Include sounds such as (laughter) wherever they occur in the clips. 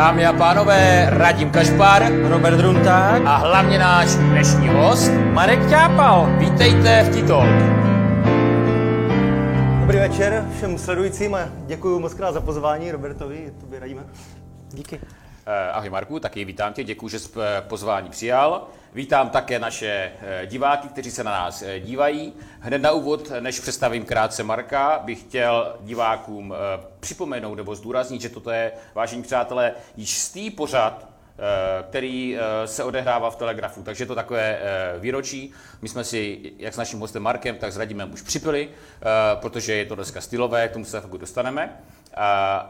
Dámy a pánové, Radim Kašpar, Robert Runták a hlavně náš dnešní host, Marek Ťápal. Vítejte v Titol. Dobrý večer všem sledujícím a děkuji moc krát za pozvání Robertovi, tobě radíme. Díky. Eh, ahoj Marku, taky vítám tě, děkuji, že jsi eh, pozvání přijal. Vítám také naše eh, diváky, kteří se na nás dívají. Hned na úvod, než představím krátce Marka, bych chtěl divákům připomenout nebo zdůraznit, že toto je, vážení přátelé, již stý pořad, který se odehrává v Telegrafu. Takže to takové výročí. My jsme si, jak s naším hostem Markem, tak s Radimem už připili, protože je to dneska stylové, k tomu se fakt dostaneme.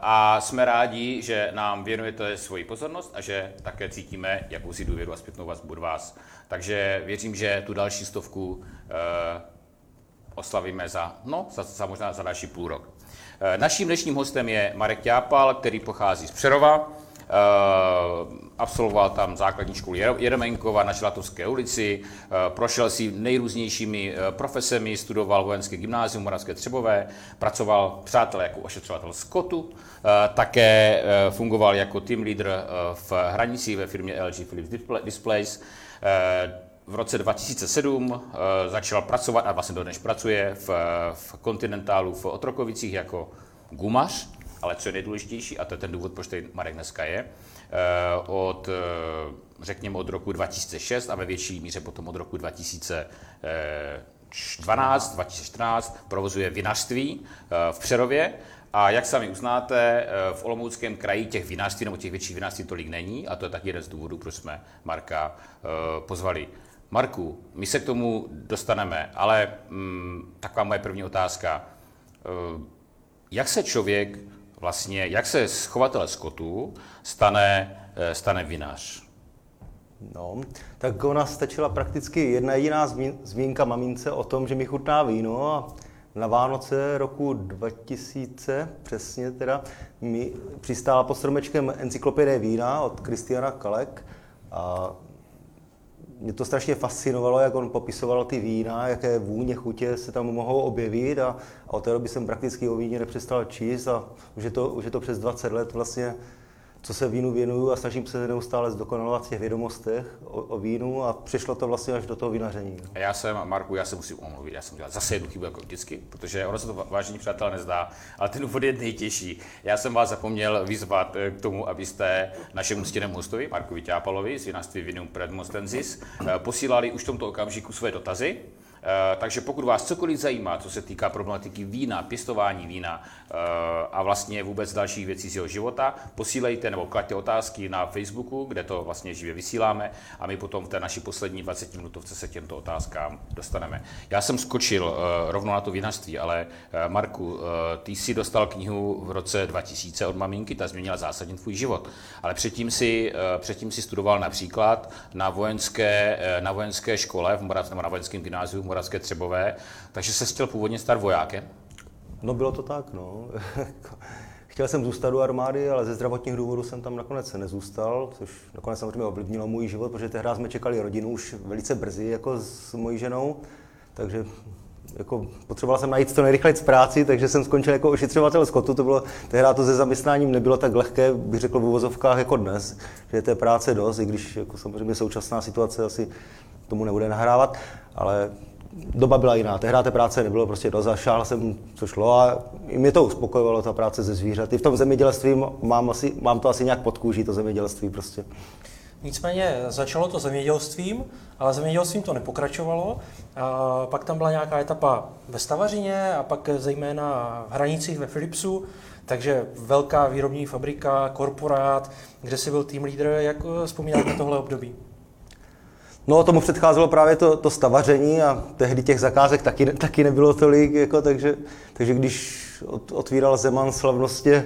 A jsme rádi, že nám věnujete svoji pozornost a že také cítíme jakousi důvěru a zpětnou vazbu od vás. Takže věřím, že tu další stovku eh, oslavíme za, no, za, za možná za další půl rok. Eh, naším dnešním hostem je Marek Ťápal, který pochází z Přerova. Eh, absolvoval tam základní školu Jeremenkova na Želatovské ulici, eh, prošel si nejrůznějšími eh, profesemi, studoval vojenské gymnázium Moravské Třebové, pracoval přátelé jako ošetřovatel Scottu, také fungoval jako team leader v hranici ve firmě LG Philips Displays. V roce 2007 začal pracovat a vlastně dodnes pracuje v, v Continentalu v Otrokovicích jako gumař ale co je nejdůležitější, a to je ten důvod, proč tady Marek dneska je, eh, od, eh, řekněme, od roku 2006 a ve větší míře potom od roku 2012, 2014 provozuje vinařství eh, v Přerově. A jak sami uznáte, v Olomouckém kraji těch vinařství nebo těch větších vinařství tolik není a to je taky jeden z důvodů, proč jsme Marka pozvali. Marku, my se k tomu dostaneme, ale mm, taková moje první otázka. Jak se člověk vlastně, jak se z chovatele skotu stane, eh, stane vinař? No, tak ona stačila prakticky jedna jediná zmínka mamince o tom, že mi chutná víno a na Vánoce roku 2000, přesně teda, mi přistála pod stromečkem encyklopedie vína od Kristiana Kalek a mě to strašně fascinovalo, jak on popisoval ty vína, jaké vůně, chutě se tam mohou objevit a, a od té doby jsem prakticky o víně nepřestal číst a už je to, už je to přes 20 let vlastně co se vínu věnuju a snažím se neustále zdokonalovat v těch vědomostech o, o vínu a přišlo to vlastně až do toho vinaření. A já jsem, Marku, já se musím omluvit, já jsem dělal zase jednu chybu jako vždycky, protože ono se to vážení přátelé nezdá, ale ten úvod je nejtěžší. Já jsem vás zapomněl vyzvat eh, k tomu, abyste našemu stěnému hostovi, Marku Vyťápalovi z vinařství Vinum Predmostensis, eh, posílali už v tomto okamžiku své dotazy. Eh, takže pokud vás cokoliv zajímá, co se týká problematiky vína, pěstování vína eh, a vlastně vůbec dalších věcí z jeho života, posílejte nebo klaďte otázky na Facebooku, kde to vlastně živě vysíláme a my potom v té naší poslední 20 minutovce se těmto otázkám dostaneme. Já jsem skočil eh, rovnou na to vinařství, ale Marku, ty jsi dostal knihu v roce 2000 od maminky, ta změnila zásadně tvůj život. Ale předtím si, předtím si studoval například na vojenské, na vojenské škole v Moravské, nebo na vojenském gymnáziu Moravské Třebové, takže se chtěl původně stát vojákem? No bylo to tak, no. (laughs) Chtěl jsem zůstat do armády, ale ze zdravotních důvodů jsem tam nakonec nezůstal, což nakonec samozřejmě ovlivnilo můj život, protože tehdy jsme čekali rodinu už velice brzy jako s mojí ženou, takže jako potřeboval jsem najít to nejrychleji z práci, takže jsem skončil jako ošetřovatel skotu. To bylo, tehdy to se zaměstnáním nebylo tak lehké, bych řekl v uvozovkách jako dnes, že je té práce dost, i když jako samozřejmě současná situace asi tomu nebude nahrávat, ale doba byla jiná. Tehdy té práce nebylo prostě dost jsem, co šlo a mě to uspokojovalo, ta práce ze zvířaty. V tom zemědělství mám, asi, mám to asi nějak pod kůží, to zemědělství prostě. Nicméně začalo to zemědělstvím, ale zemědělstvím to nepokračovalo. A pak tam byla nějaká etapa ve Stavařině a pak zejména v hranicích ve Philipsu, takže velká výrobní fabrika, korporát, kde si byl tým leader. Jak vzpomínáte na tohle období? No, tomu předcházelo právě to, to stavaření a tehdy těch zakázek taky, taky nebylo tolik, jako, takže, takže když otvíral Zeman slavnostně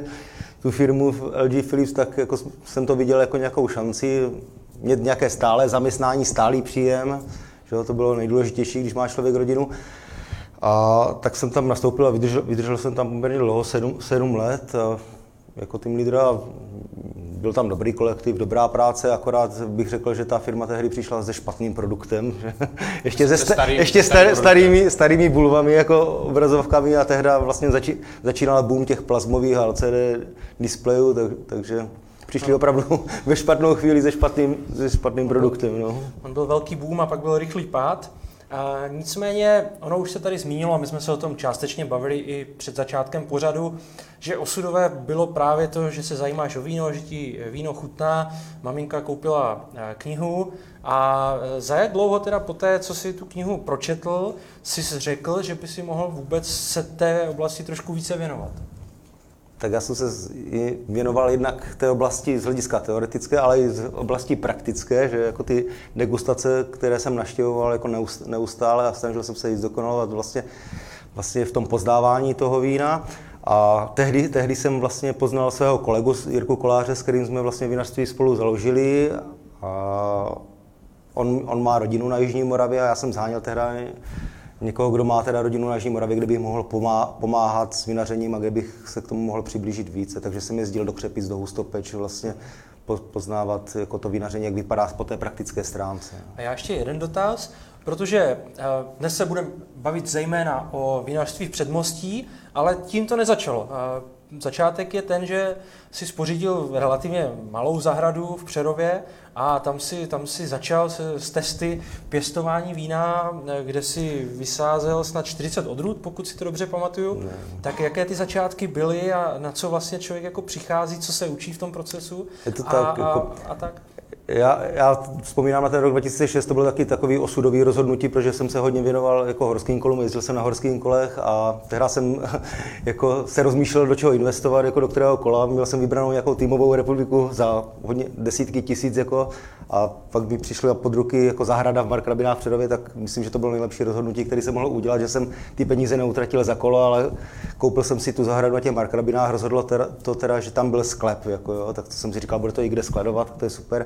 tu firmu LG Philips, tak jako jsem to viděl jako nějakou šanci mít nějaké stále zaměstnání, stálý příjem, že to bylo nejdůležitější, když má člověk rodinu. A tak jsem tam nastoupil a vydržel, vydržel jsem tam poměrně dlouho, sedm, sedm let. A jako tým lídra byl tam dobrý kolektiv, dobrá práce, akorát bych řekl, že ta firma tehdy přišla se špatným produktem. Že (laughs) ještě se starý, ještě starý starými, starými bulvami, jako obrazovkami a tehdy vlastně zači, začínal boom těch plazmových LCD displejů, tak, takže přišli opravdu (laughs) ve špatnou chvíli se špatným, se špatným produktem. No. On byl velký boom a pak byl rychlý pád. Nicméně, ono už se tady zmínilo, a my jsme se o tom částečně bavili i před začátkem pořadu, že osudové bylo právě to, že se zajímáš o víno, že ti víno chutná. Maminka koupila eh, knihu a eh, za jak dlouho teda po té, co si tu knihu pročetl, si řekl, že by si mohl vůbec se té oblasti trošku více věnovat? Tak já jsem se věnoval jednak té oblasti z hlediska teoretické, ale i z oblasti praktické, že jako ty degustace, které jsem naštěvoval jako neustále a snažil jsem se jít zdokonalovat vlastně, vlastně v tom pozdávání toho vína. A tehdy, tehdy jsem vlastně poznal svého kolegu Jirku Koláře, s kterým jsme vlastně vinařství spolu založili. A on, on má rodinu na Jižní Moravě a já jsem zháněl tehdy někoho, kdo má teda rodinu na Jižní Moravě, kde bych mohl pomáhat s vinařením a kde bych se k tomu mohl přiblížit více. Takže jsem jezdil do Křepic, do Hustopeč, vlastně poznávat jako to vinaření, jak vypadá po té praktické stránce. A já ještě jeden dotaz, protože eh, dnes se budeme bavit zejména o vinařství v předmostí, ale tím to nezačalo. Začátek je ten, že si spořídil relativně malou zahradu v Přerově a tam si, tam si začal se, s testy pěstování vína, kde si vysázel snad 40 odrůd, pokud si to dobře pamatuju. Ne. Tak jaké ty začátky byly a na co vlastně člověk jako přichází, co se učí v tom procesu? Je to tak, a, jako... a, a tak? Já, já vzpomínám na ten rok 2006, to byl taky takový osudový rozhodnutí, protože jsem se hodně věnoval jako horským kolům, jezdil jsem na horských kolech a tehdy jsem (laughs) jako se rozmýšlel, do čeho investovat, jako do kterého kola. Měl jsem vybranou nějakou týmovou republiku za hodně desítky tisíc jako, a pak by přišly pod ruky jako zahrada v Markrabinách v Předově, tak myslím, že to bylo nejlepší rozhodnutí, který jsem mohl udělat, že jsem ty peníze neutratil za kolo, ale koupil jsem si tu zahradu na těch Markrabinách, rozhodlo to teda, že tam byl sklep, jako jo, tak to jsem si říkal, bude to i kde skladovat, to je super.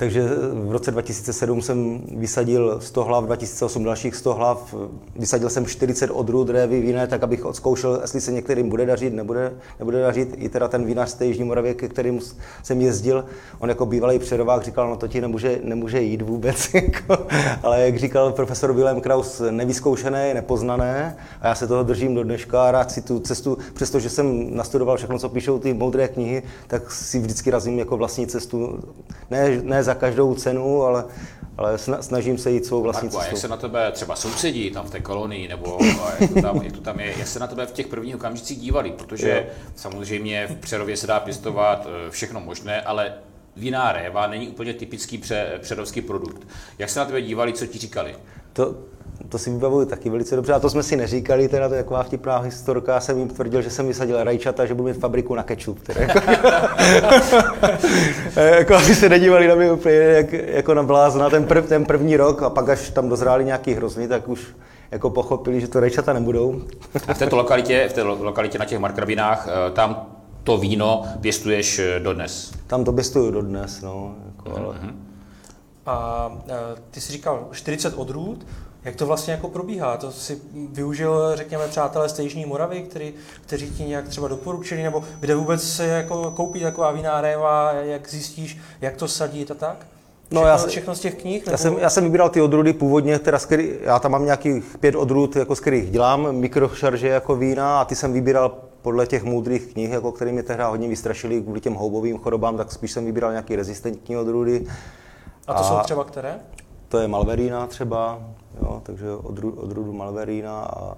Takže v roce 2007 jsem vysadil 100 hlav, 2008 dalších 100 hlav, vysadil jsem 40 odrůd révy víné, tak abych odzkoušel, jestli se některým bude dařit, nebude, nebude dařit. I teda ten vinař z té Jižní Moravě, ke kterým jsem jezdil, on jako bývalý přerovák říkal, no to ti nemůže, nemůže jít vůbec. (laughs) Jako. Ale jak říkal profesor Wilhelm Kraus, nevyzkoušené, nepoznané a já se toho držím do dneška a rád si tu cestu, přestože jsem nastudoval všechno, co píšou ty moudré knihy, tak si vždycky razím jako vlastní cestu, ne, ne za každou cenu, ale, ale snažím se jít svou vlastní cestou. jak se na tebe třeba sousedí tam v té kolonii, nebo jak to, tam, jak to tam je, jak se na tebe v těch prvních okamžicích dívali, protože jo. samozřejmě v Přerově se dá pěstovat eh, všechno možné, ale víná réva není úplně typický pře, přerovský produkt. Jak se na tebe dívali, co ti říkali? To, to si vybavuju taky velice dobře. A to jsme si neříkali, teda to je taková vtipná historka. Já jsem jim tvrdil, že jsem vysadil rajčata, že budu mít fabriku na kečup. Teda, jako, (laughs) jako, aby se nedívali na mě úplně jak, jako na blázna ten, prv, ten první rok a pak až tam dozráli nějaký hrozný, tak už jako pochopili, že to rajčata nebudou. a v této lokalitě, v té lokalitě na těch markrabinách, eh, tam to víno pěstuješ eh, dodnes? Tam to pěstuju dodnes, no. Jako, ale... Uh-huh. A, a ty jsi říkal 40 odrůd, jak to vlastně jako probíhá? To si využil, řekněme, přátelé z Jižní Moravy, který, kteří ti nějak třeba doporučili, nebo kde vůbec se jako koupí taková víná réva, jak zjistíš, jak to sadit a tak? No, všechno, já, všechno z těch knih? Nebo... Já, jsem, já jsem vybíral ty odrůdy původně, teda z který, já tam mám nějakých pět odrůd, jako z kterých dělám mikrošarže jako vína a ty jsem vybíral podle těch moudrých knih, jako které mě tehdy hodně vystrašili kvůli těm houbovým chorobám, tak spíš jsem vybíral nějaké rezistentní odrůdy. A to a, jsou třeba které? To je Malverína třeba, jo, takže odrůdu Malverína a,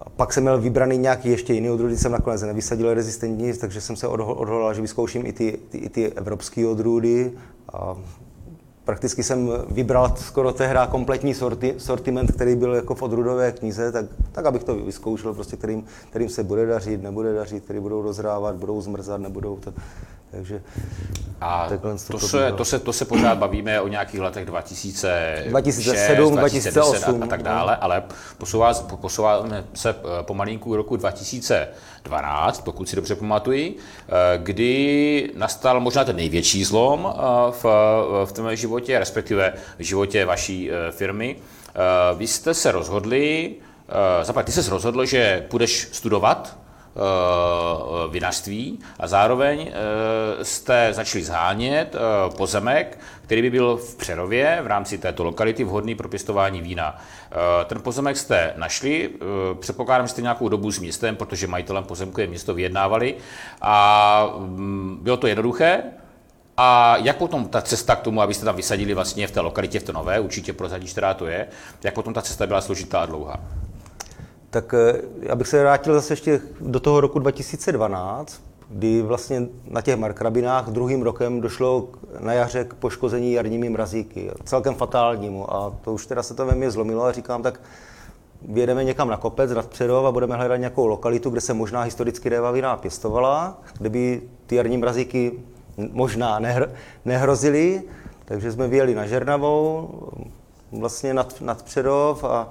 a pak jsem měl vybraný nějaký ještě jiný odrůdy, jsem nakonec nevysadil rezistentní, takže jsem se odhodlal, že vyzkouším i ty, ty, i ty evropské odrůdy. A prakticky jsem vybral skoro tehdy kompletní sorti, sortiment, který byl jako v odrůdové knize, tak, tak abych to vyzkoušel, prostě kterým, kterým se bude dařit, nebude dařit, který budou rozrávat, budou zmrzat, nebudou. Tak, takže a to, to, se, to, se, to se pořád bavíme o nějakých letech 2006, 2007, 2008 a, a tak dále, ale posouvá, posouváme se eh, pomalinku roku 2012, pokud si dobře pamatuji, eh, kdy nastal možná ten největší zlom eh, v, v tom životě, respektive v životě vaší firmy. Vy jste se rozhodli, zaprvé ty jsi rozhodl, že půjdeš studovat vinařství a zároveň jste začali zhánět pozemek, který by byl v Přerově v rámci této lokality vhodný pro pěstování vína. Ten pozemek jste našli, předpokládám, že jste nějakou dobu s městem, protože majitelem pozemku je město vyjednávali a mm, bylo to jednoduché, a jak potom ta cesta k tomu, abyste tam vysadili vlastně v té lokalitě, v té nové, určitě prozadíš, která to je, jak potom ta cesta byla složitá a dlouhá? Tak eh, já bych se vrátil zase ještě do toho roku 2012, kdy vlastně na těch markrabinách druhým rokem došlo na jaře k poškození jarními mrazíky, celkem fatálnímu. A to už teda se to ve mně zlomilo a říkám, tak vyjedeme někam na kopec nad Předov a budeme hledat nějakou lokalitu, kde se možná historicky réva pěstovala, kde by ty jarní mrazíky možná nehr, nehrozily. Takže jsme vyjeli na Žernavou, vlastně nad, nad Předov a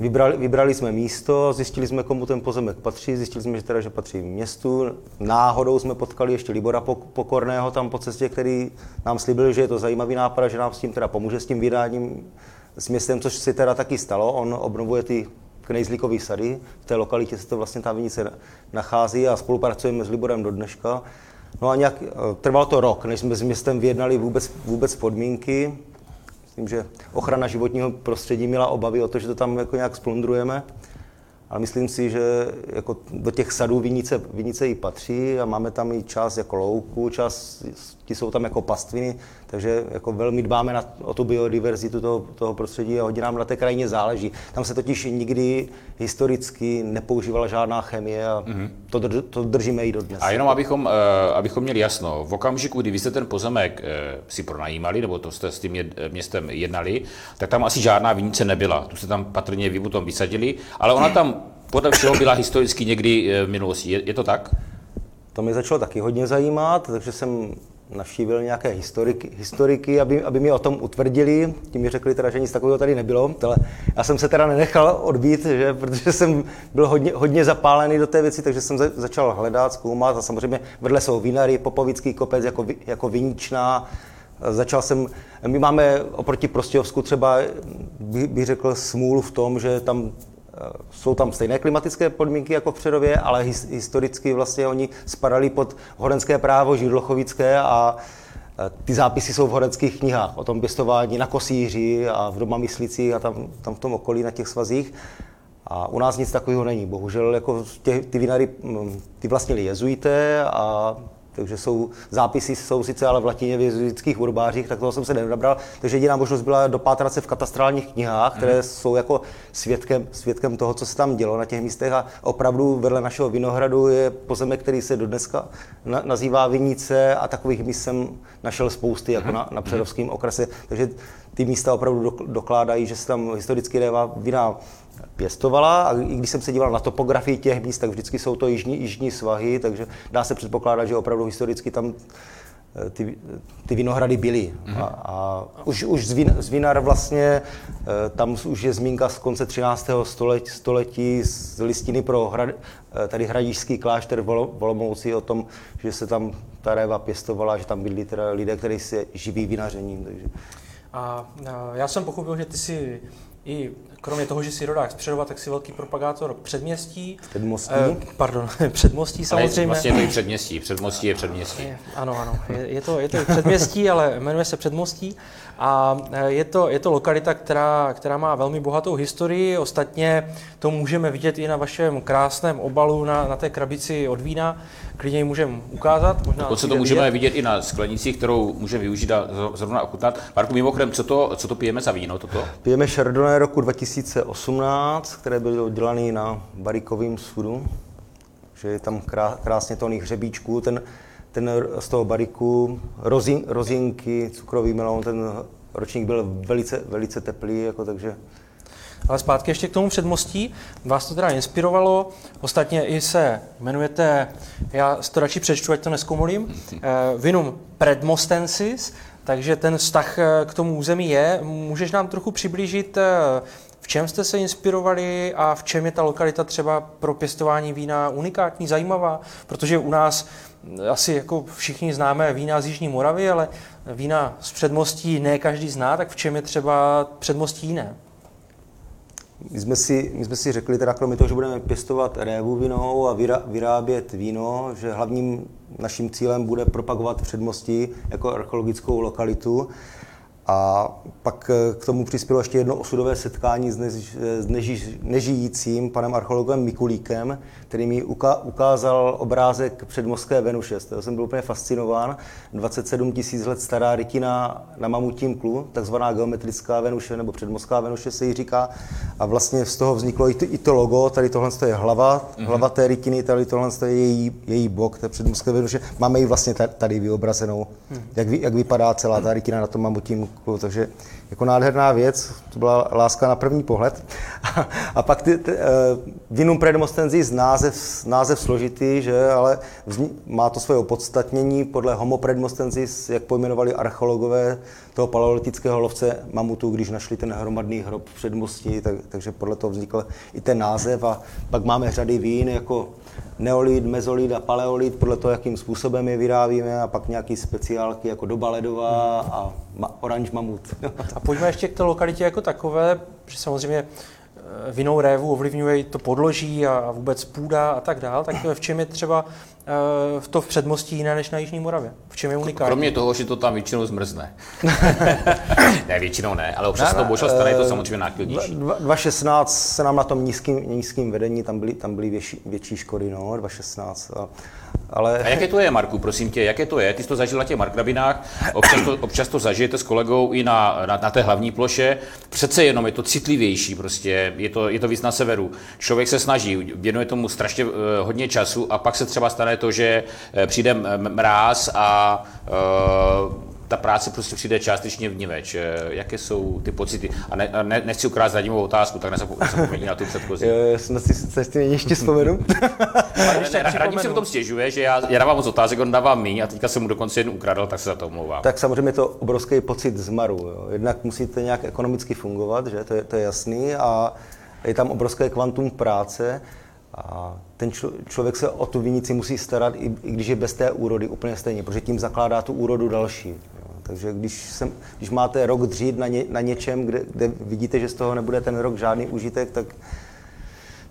Vybrali, vybrali jsme místo, zjistili jsme, komu ten pozemek patří, zjistili jsme, že, teda, že patří městu. Náhodou jsme potkali ještě Libora Pokorného tam po cestě, který nám slíbil, že je to zajímavý nápad, že nám s tím teda pomůže s tím vydáním s městem, což si teda taky stalo. On obnovuje ty knejzlíkové sady, v té lokalitě se to vlastně ta vinice nachází a spolupracujeme s Liborem do dneška. No a nějak, eh, trvalo to rok, než jsme s městem vyjednali vůbec, vůbec podmínky. Myslím, že ochrana životního prostředí měla obavy o to, že to tam jako nějak splundrujeme. Ale myslím si, že jako do těch sadů vinice, vinice i patří a máme tam i čas jako louku, čas, ti jsou tam jako pastviny, takže jako velmi dbáme na, o tu biodiverzitu toho, toho prostředí a hodně nám na té krajině záleží. Tam se totiž nikdy historicky nepoužívala žádná chemie a mm-hmm. to, drž, to držíme i do dnes. A jenom abychom, uh, abychom měli jasno, v okamžiku, kdy vy jste ten pozemek uh, si pronajímali, nebo to jste s tím jed, městem jednali, tak tam asi žádná vinice nebyla. Tu jste tam patrně vy potom vysadili, ale ona tam podle všeho byla historicky někdy eh, v minulosti. Je, je to tak? To mě začalo taky hodně zajímat, takže jsem navštívil nějaké historiky, historiky aby, aby mě o tom utvrdili. Tím mi řekli teda, že nic takového tady nebylo. Ale já jsem se teda nenechal odbít, že, protože jsem byl hodně, hodně zapálený do té věci, takže jsem za, začal hledat, zkoumat a samozřejmě vedle jsou vinary, Popovický kopec jako, jako viničná, Začal jsem, my máme oproti Prostějovsku třeba, bych by řekl, smůlu v tom, že tam jsou tam stejné klimatické podmínky jako v Přerově, ale historicky vlastně oni spadali pod horenské právo židlochovické a eh, ty zápisy jsou v horenských knihách o tom pěstování na Kosíři a v Doma Myslicích a tam, tam v tom okolí na těch svazích. A u nás nic takového není. Bohužel jako tě, ty vinary, mm, ty vlastnili jezuité a takže jsou, zápisy jsou sice ale v latině v jezuitských urbářích, tak toho jsem se nedobral. Takže jediná možnost byla dopátrat se v katastrálních knihách, které mm. jsou jako svědkem, svědkem toho, co se tam dělo na těch místech. A opravdu vedle našeho vinohradu je pozemek, který se do dneska na, nazývá Vinice a takových míst jsem našel spousty, jako mm. na, na Přerovském okrese. Takže ty místa opravdu dokládají, že se tam historicky réva vína pěstovala a i když jsem se díval na topografii těch míst, tak vždycky jsou to jižní, jižní svahy, takže dá se předpokládat, že opravdu historicky tam eh, ty, ty vinohrady byly. Mm-hmm. A, a už, už z, vin, z vinar vlastně, eh, tam už je zmínka z konce 13. století, století z listiny pro hrad, eh, tady hradížský klášter v Olomouci o tom, že se tam ta réva pěstovala, že tam byli teda lidé, kteří se živí vinařením. Takže. A já jsem pochopil, že ty si i kromě toho, že si rodák z Přerova, tak si velký propagátor předměstí. Předmostí? Eh, pardon, (laughs) předmostí samozřejmě. Ale vlastně je to i předměstí, předmostí je předměstí. Je, ano, ano, je, je, to, je to i předměstí, (laughs) ale jmenuje se předmostí. A eh, je to, je to lokalita, která, která má velmi bohatou historii. Ostatně to můžeme vidět i na vašem krásném obalu na, na té krabici od vína. Klidně ji můžeme ukázat. Možná Dokonce to můžeme vidět. vidět i na sklenicích, kterou může využít a zrovna ochutnat. Marku, mimochodem, co to, co to pijeme za víno toto? Pijeme Chardonnay roku 2018, které byly oddělané na barikovém sudu. Že je tam krásně to hřebíčků. Ten, ten z toho bariku, rozin, rozinky, cukrový melon, ten ročník byl velice, velice teplý, jako, takže ale zpátky ještě k tomu předmostí. Vás to teda inspirovalo, ostatně i se jmenujete, já to radši přečtu, ať to neskomolím, eh, Vinum Predmostensis, takže ten vztah eh, k tomu území je. Můžeš nám trochu přiblížit, eh, v čem jste se inspirovali a v čem je ta lokalita třeba pro pěstování vína unikátní, zajímavá? Protože u nás asi jako všichni známe vína z Jižní Moravy, ale vína z předmostí ne každý zná, tak v čem je třeba předmostí jiné? my jsme, si, my jsme si řekli, teda kromě toho, že budeme pěstovat révu vinou a vyrábět víno, že hlavním naším cílem bude propagovat předmosti jako archeologickou lokalitu a pak eh, k tomu přispělo ještě jedno osudové setkání s, než, s neži, nežijícím panem archeologem Mikulíkem, který mi ukázal obrázek předmořské Venuše. Z toho jsem byl úplně fascinován. 27 tisíc let stará rytina na mamutím klu, takzvaná geometrická Venuše nebo předmořská Venuše se jí říká. A vlastně z toho vzniklo i to, i to logo, tady tohle je hlava, mm-hmm. hlava té rytiny, tady tohle je její, její bok, té předmořské Venuše. Máme ji vlastně tady vyobrazenou, mm-hmm. jak, jak vypadá celá ta rytina na tom mamutím klu. Takže jako nádherná věc, to byla láska na první pohled. A, pak ty, ty, uh, Vinum predmostenzis, název, název složitý, že, ale vzni, má to svoje opodstatnění podle Homo predmostenzis, jak pojmenovali archeologové toho paleolitického lovce mamutů, když našli ten hromadný hrob v předmostí, tak, takže podle toho vznikl i ten název a pak máme řady vín jako neolid, mezolid a paleolid, podle toho, jakým způsobem je vyrábíme a pak nějaký speciálky jako doba ledová a ma- oranž mamut. (laughs) a pojďme ještě k té lokalitě jako takové, že samozřejmě Eh, vinou révu ovlivňuje to podloží a vůbec půda a tak dál, tak v čem je třeba eh, v to v předmostí jiné než na Jižní Moravě? V čem je unikátní? Kromě toho, že to tam většinou zmrzne. (laughs) ne, většinou ne, ale občas ne, to bohužel stane, je to eh, samozřejmě nákladnější. 2016 se nám na tom nízkým, nízkým vedení, tam byly, tam byly větší, větší škody, no, 2016. A ale... A jaké to je, Marku, prosím tě, jaké to je? Ty jsi to zažil na těch markrabinách, občas to, občas to zažijete s kolegou i na, na, na té hlavní ploše. Přece jenom je to citlivější, prostě je to, je to víc na severu. Člověk se snaží, věnuje tomu strašně uh, hodně času a pak se třeba stane to, že uh, přijde mráz a uh, ta práce prostě přijde částečně vníveč. Eh, jaké jsou ty pocity? A, ne, a ne, nechci ukrást radimou otázku, tak nezapomeň na tu předchozí. (laughs) Já jsem si se s ještě vzpomenu. (laughs) Radim se potom stěžuje, že já, já dávám moc otázek, on dává míň a teďka jsem mu dokonce jednu ukradl, tak se za to omlouvám. Tak samozřejmě je to obrovský pocit zmaru. Jo. Jednak musíte nějak ekonomicky fungovat, že? To, je, to je jasný a je tam obrovské kvantum práce. A ten člo, člověk se o tu vinici musí starat, i, i když je bez té úrody úplně stejně, protože tím zakládá tu úrodu další. Takže když, jsem, když máte rok dřít na, ně, na něčem, kde, kde vidíte, že z toho nebude ten rok žádný užitek, tak,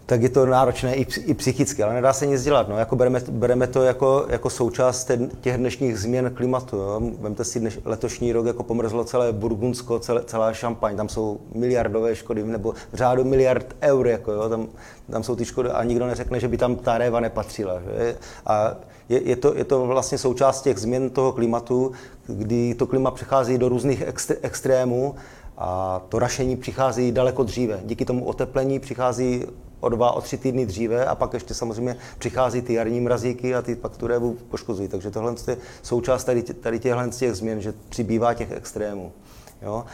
tak je to náročné i, i psychicky, ale nedá se nic dělat. No. Jako bereme, bereme to jako, jako součást těch dnešních změn klimatu. Jo. Vemte si dneš, letošní rok, jako pomrzlo celé Burgundsko, celé, celá Šampaň, tam jsou miliardové škody, nebo řádu miliard eur, jako, jo. Tam, tam jsou ty škody a nikdo neřekne, že by tam ta réva nepatřila. Že? A je, je, to, je to vlastně součást těch změn toho klimatu, kdy to klima přechází do různých extrémů a to rašení přichází daleko dříve. Díky tomu oteplení přichází o dva, o tři týdny dříve a pak ještě samozřejmě přichází ty jarní mrazíky a ty pak tu révu poškozují. Takže tohle je součást tady, tady těchto těch změn, že přibývá těch extrémů. Jo?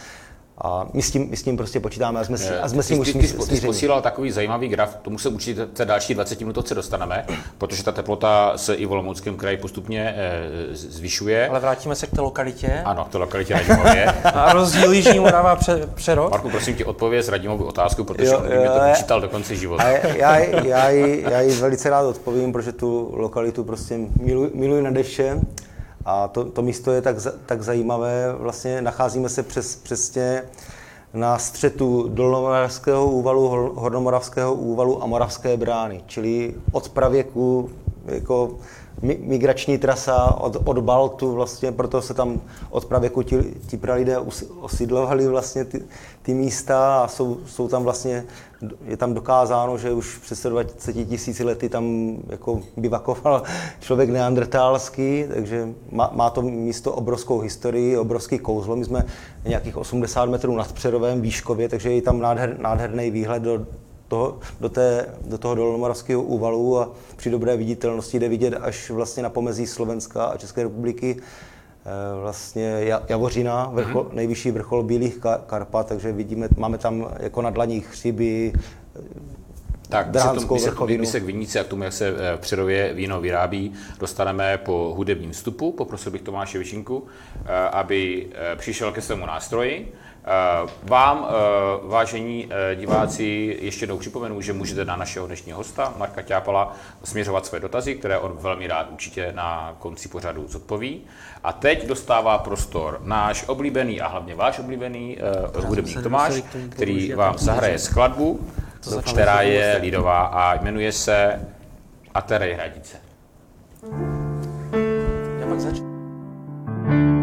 A my s tím, my s tím prostě počítáme a jsme, si, a jsme s tím už ty, ty, ty posílal takový zajímavý graf, tomu se určitě té další 20 minutovce dostaneme, protože ta teplota se i v Olomouckém kraji postupně e, zvyšuje. Ale vrátíme se k té lokalitě. Ano, k té lokalitě Radimově. (laughs) a rozdíl Jižní Morava pře, přerod. Marku, prosím tě, odpověz Radimovou otázku, protože jo, jo, mi to počítal do konce života. A já, já, já, ji, já ji velice rád odpovím, protože tu lokalitu prostě miluji, miluji na deště. A to, to místo je tak, tak zajímavé, vlastně nacházíme se přes, přesně na střetu Dolnomoravského úvalu, Hornomoravského úvalu a Moravské brány, čili od pravěku jako migrační trasa od, od Baltu, vlastně, proto se tam od pravěku ti, ti pralidé osídlovali vlastně ty, ty místa a jsou, jsou tam vlastně, je tam dokázáno, že už přes 20 tisíci lety tam jako bivakoval člověk neandertálský, takže má, má to místo obrovskou historii, obrovský kouzlo. My jsme nějakých 80 metrů nad Přerovém výškově, takže je tam nádher, nádherný výhled do, toho, do, té, do toho Dolomoravského úvalu a při dobré viditelnosti jde vidět až vlastně na pomezí Slovenska a České republiky eh, vlastně Javořina, vrchol, mm-hmm. nejvyšší vrchol Bílých Karpat, takže vidíme, máme tam jako na dlaních chřiby, tak my se, my, se, my se k vinici a k tomu, jak se eh, v Přerově víno vyrábí, dostaneme po hudebním vstupu. Poprosil bych Tomáše Višinku, eh, aby přišel ke svému nástroji Eh, vám, eh, vážení eh, diváci, ještě jednou připomenu, že můžete na našeho dnešního hosta, Marka Ťápala, směřovat své dotazy, které on velmi rád určitě na konci pořadu zodpoví. A teď dostává prostor náš oblíbený a hlavně váš oblíbený uh, hudebník Tomáš, který vám zahraje skladbu, která je lidová a jmenuje se Aterej Hradice. Já pak začnu.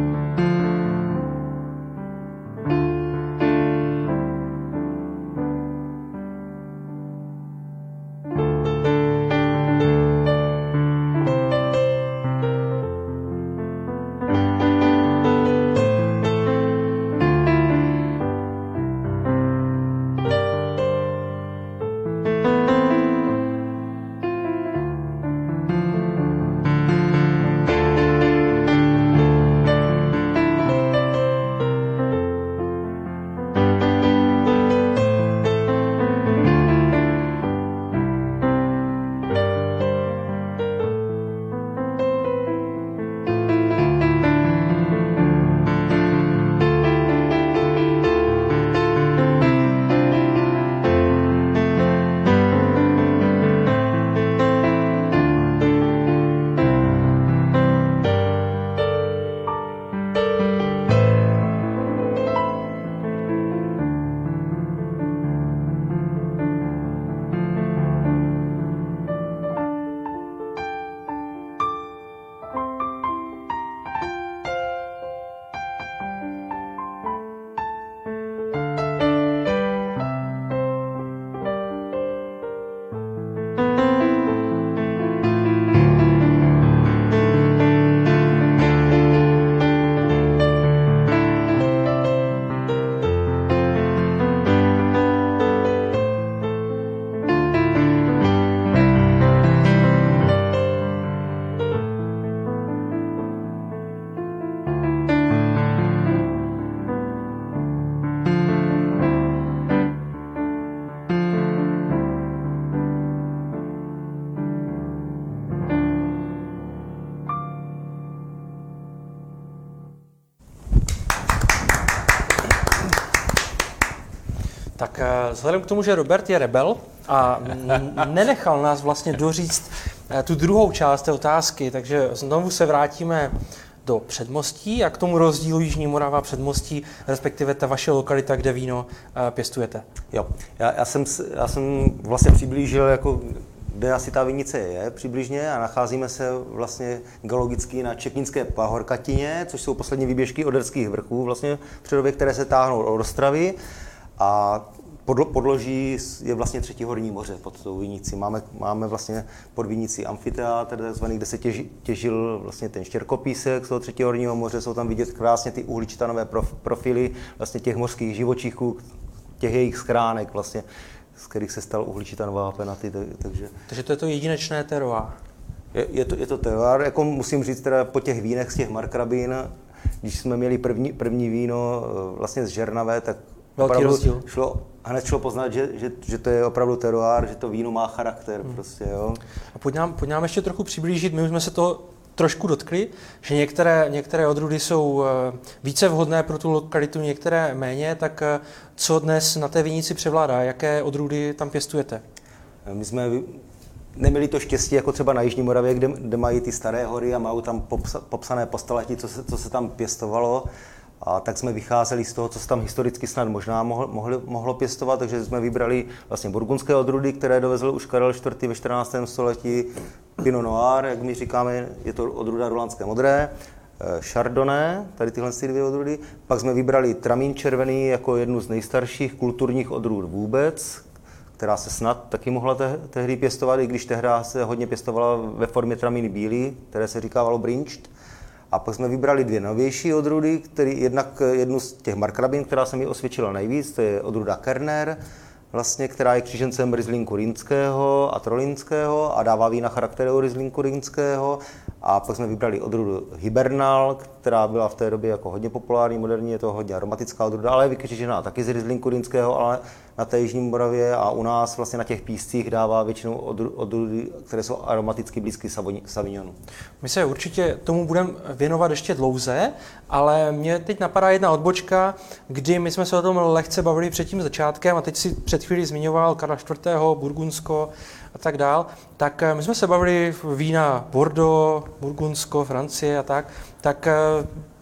Vzhledem k tomu, že Robert je rebel a nenechal nás vlastně doříct eh, tu druhou část té otázky, takže znovu se vrátíme do předmostí a k tomu rozdílu Jižní Morava předmostí, respektive ta vaše lokalita, kde víno eh, pěstujete. Jo, já, já, jsem, já jsem vlastně přiblížil, jako, kde asi ta vinice je přibližně a nacházíme se vlastně geologicky na Čepínské pahorkatině, což jsou poslední výběžky Oderských vrchů, vlastně předově, které se táhnou od Ostravy. A podloží je vlastně třetí horní moře pod tou vinicí. Máme, máme vlastně pod vinicí amfiteátr, takzvaný, kde se těži, těžil vlastně ten štěrkopísek z toho třetího horního moře. Jsou tam vidět krásně ty uhličitanové profily vlastně těch mořských živočichů, těch jejich skránek vlastně, z kterých se stal uhličitanová penaty. Takže, takže to je to jedinečné terroir. Je, je, to, je to terroir, jako musím říct teda po těch vínech z těch markrabín, když jsme měli první, první víno eh, vlastně z Žernavé, tak Velký rozdíl. Šlo, hned šlo poznat, že, že, že, to je opravdu teroár, že to víno má charakter. Hmm. Prostě, jo. A pojď nám, pojď nám ještě trochu přiblížit, my už jsme se to trošku dotkli, že některé, některé odrůdy jsou eh, více vhodné pro tu lokalitu, některé méně, tak eh, co dnes na té vinici převládá? Jaké odrůdy tam pěstujete? My jsme neměli to štěstí jako třeba na Jižní Moravě, kde, kde mají ty staré hory a mají tam popsa, popsané postaletí, co se, co se tam pěstovalo. A tak jsme vycházeli z toho, co se tam historicky snad možná mohlo, mohlo, mohlo pěstovat, takže jsme vybrali vlastně burgundské odrůdy, které dovezl už Karel IV. ve 14. století, Pinot Noir, jak my říkáme, je to odrůda rolandské modré, eh, Chardonnay, tady tyhle dvě odrůdy. Pak jsme vybrali tramín červený jako jednu z nejstarších kulturních odrůd vůbec, která se snad taky mohla te- tehdy pěstovat, i když tehdy se hodně pěstovala ve formě tramíny bílý, které se říkávalo brincht. A pak jsme vybrali dvě novější odrůdy, který jednak jednu z těch markrabin, která se mi osvědčila nejvíc, to je odrůda Kerner, vlastně, která je křížencem Rizlinku rýnského a trolinského a dává vína charakteru Rizlinku rýnského. A pak jsme vybrali odrůdu Hibernal, která byla v té době jako hodně populární, moderní, je to hodně aromatická odrůda, ale je vykyčižená taky z Rieslingu Rýnského, ale na té Jižní Moravě a u nás vlastně na těch píscích dává většinou odrůdy, které jsou aromaticky blízké Savignonu. My se určitě tomu budeme věnovat ještě dlouze, ale mě teď napadá jedna odbočka, kdy my jsme se o tom lehce bavili před tím začátkem a teď si před chvíli zmiňoval Karla IV., Burgundsko a tak dál. Tak eh, my jsme se bavili vína Bordeaux, Burgundsko, Francie a tak. Tak eh,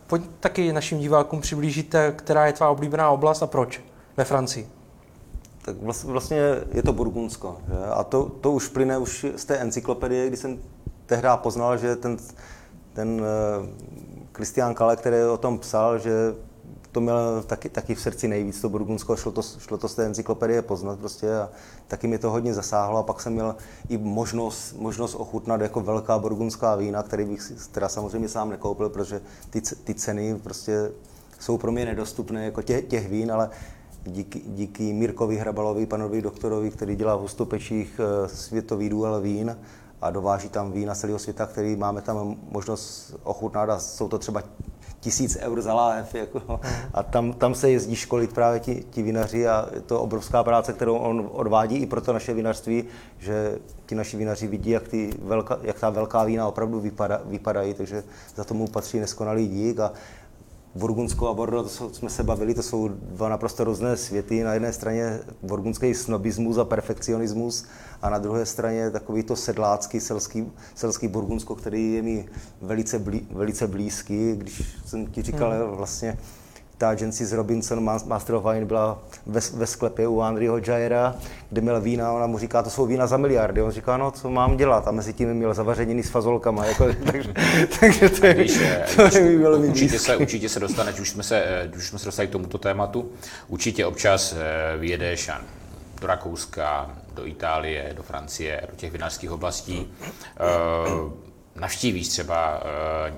pojď taky našim divákům přiblížit, která je tvá oblíbená oblast a proč ve Francii. Tak vlastně je to Burgundsko. Že? A to, to už plyne už z té encyklopedie, kdy jsem tehdy poznal, že ten, ten Kristián eh, Kale, který o tom psal, že to měl taky, taky v srdci nejvíc, to Burgundsko, šlo to, šlo to z té encyklopedie poznat prostě a taky mi to hodně zasáhlo a pak jsem měl i možnost, možnost ochutnat jako velká burgundská vína, který bych teda samozřejmě sám nekoupil, protože ty, ty ceny prostě jsou pro mě nedostupné jako těch, těch vín, ale díky, díky Mirkovi Hrabalovi, panovi doktorovi, který dělá v Hustopečích eh, světový duel vín a dováží tam vína celého světa, který máme tam možnost ochutnat a jsou to třeba tisíc eur za láhev. Jako, a tam, tam se jezdí školit právě ti, ti vinaři a je to obrovská práce, kterou on odvádí i pro to naše vinařství, že ti naši vinaři vidí, jak, ty velká, jak ta velká vína opravdu vypada, vypadají, takže za tomu patří neskonalý dík. A Burgundsko a Bordeaux, to jsou, jsme se bavili, to jsou dva naprosto různé světy. Na jedné straně burgundský snobismus a perfekcionismus a na druhé straně takový to sedlácký, selský, selský Burgundsko, který je mi velice, blí, velice blízký. Když jsem ti říkal, hmm. vlastně ta agency z Robinson Master of Wine byla ve, ve sklepě u Andreho Jaira, kde měl vína, ona mu říká, to jsou vína za miliardy. On říká, no, co mám dělat? A mezi tím měl zavařeněný s fazolkama. Jako, (laughs) takže, takže to, je, když, to je bylo určitě se, určitě se dostaneš, už jsme se, eh, už jsme se dostali k tomuto tématu, určitě občas eh, vyjedeš do Rakouska, do Itálie, do Francie, do těch vinařských oblastí. Navštívíš třeba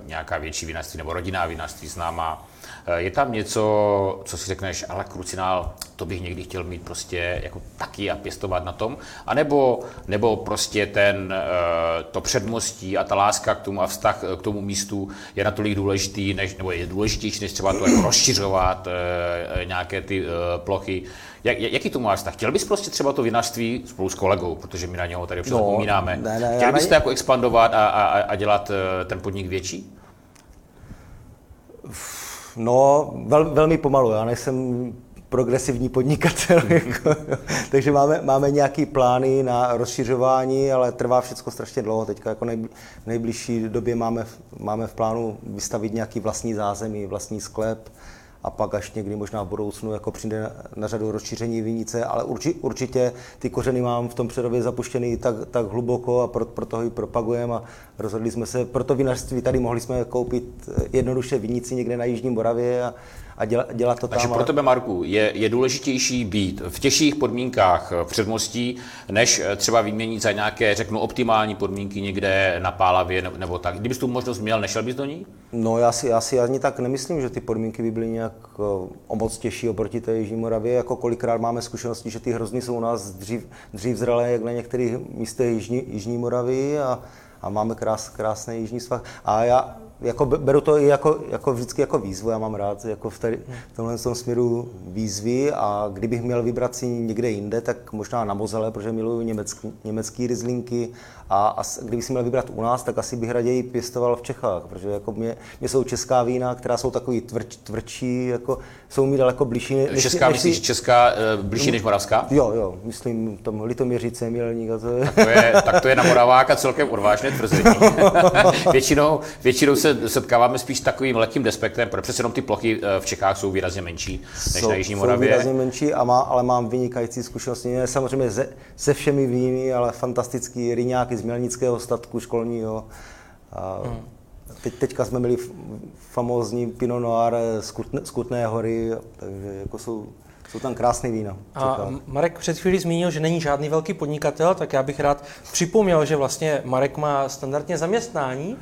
nějaká větší vinařství nebo rodinná vinařství známá, Eh, je tam něco, co si řekneš, ale krucinál, to bych někdy chtěl mít prostě jako taky a pěstovat na tom, a nebo, nebo prostě ten, eh, to předmostí a ta láska k tomu a vztah k tomu místu je natolik důležitý, než, nebo je důležitější, než třeba to jako rozšiřovat eh, nějaké ty plochy. Jak, jaký to máš vztah? Chtěl bys prostě třeba to vinařství spolu s kolegou, protože my na něho tady všechno no, zapomínáme. Ne, ne, Chtěl bys to jako expandovat a, a, a dělat ten podnik větší? No, vel, velmi pomalu. Já nejsem progresivní podnikatel, (laughs) jako, takže máme, máme nějaké plány na rozšiřování, ale trvá všechno strašně dlouho. Teďka jako nej, v nejbližší době máme, máme v plánu vystavit nějaký vlastní zázemí, vlastní sklep, a pak až někdy možná v budoucnu jako přijde na, na řadu rozšíření vinice, ale urči, určitě ty kořeny mám v tom předově zapuštěný tak, tak hluboko a pro, proto ho propagujeme a rozhodli jsme se, proto vinařství. Tady mohli jsme koupit jednoduše vinici někde na Jižní Moravě a, a dělat, dělat to Takže tam. pro tebe, Marku, je, je důležitější být v těžších podmínkách v předmostí, než třeba vyměnit za nějaké, řeknu, optimální podmínky někde na Pálavě nebo, nebo tak. Kdybys tu možnost měl, nešel bys do ní? No já si, já si ani tak nemyslím, že ty podmínky by byly nějak o moc těžší oproti té Jižní Moravě. Jako kolikrát máme zkušenosti, že ty hrozny jsou u nás dřív, dřív zralé, jak na některých místech Jižní, Jižní Moravy a, a máme krás, krásné jižní svah. A já, jako beru to i jako, jako vždycky jako výzvu, já mám rád jako v, tady, v tomhle tom směru výzvy a kdybych měl vybrat si někde jinde, tak možná na Mozele, protože miluju německý, německý rizlinky a, a kdybych si měl vybrat u nás, tak asi bych raději pěstoval v Čechách, protože jako mě, mě jsou česká vína, která jsou takový tvrdší, tvrdší, jako jsou mi daleko blížší. Než, česká, než myslíš česká uh, blížší než moravská? Jo, jo, myslím tam Litoměřice, Mělník a to je. Tak to je, tak to je na Moraváka celkem odvážné tvrzení. (laughs) většinou, většinou se setkáváme spíš s takovým lehkým despektem, protože přece jenom ty plochy eh, v Čechách jsou výrazně menší než jsou, na Jižní Moravě. Jsou výrazně menší, a má, ale mám vynikající zkušenosti. Ne samozřejmě se, se všemi víny, ale fantastický ryňáky z Mělnického statku školního. A hmm. teď, teďka jsme měli famózní Pinot Noir z Kutné, z Kutné hory, takže jako jsou jsou tam krásné vína. A Marek před chvílí zmínil, že není žádný velký podnikatel, tak já bych rád připomněl, že vlastně Marek má standardně zaměstnání,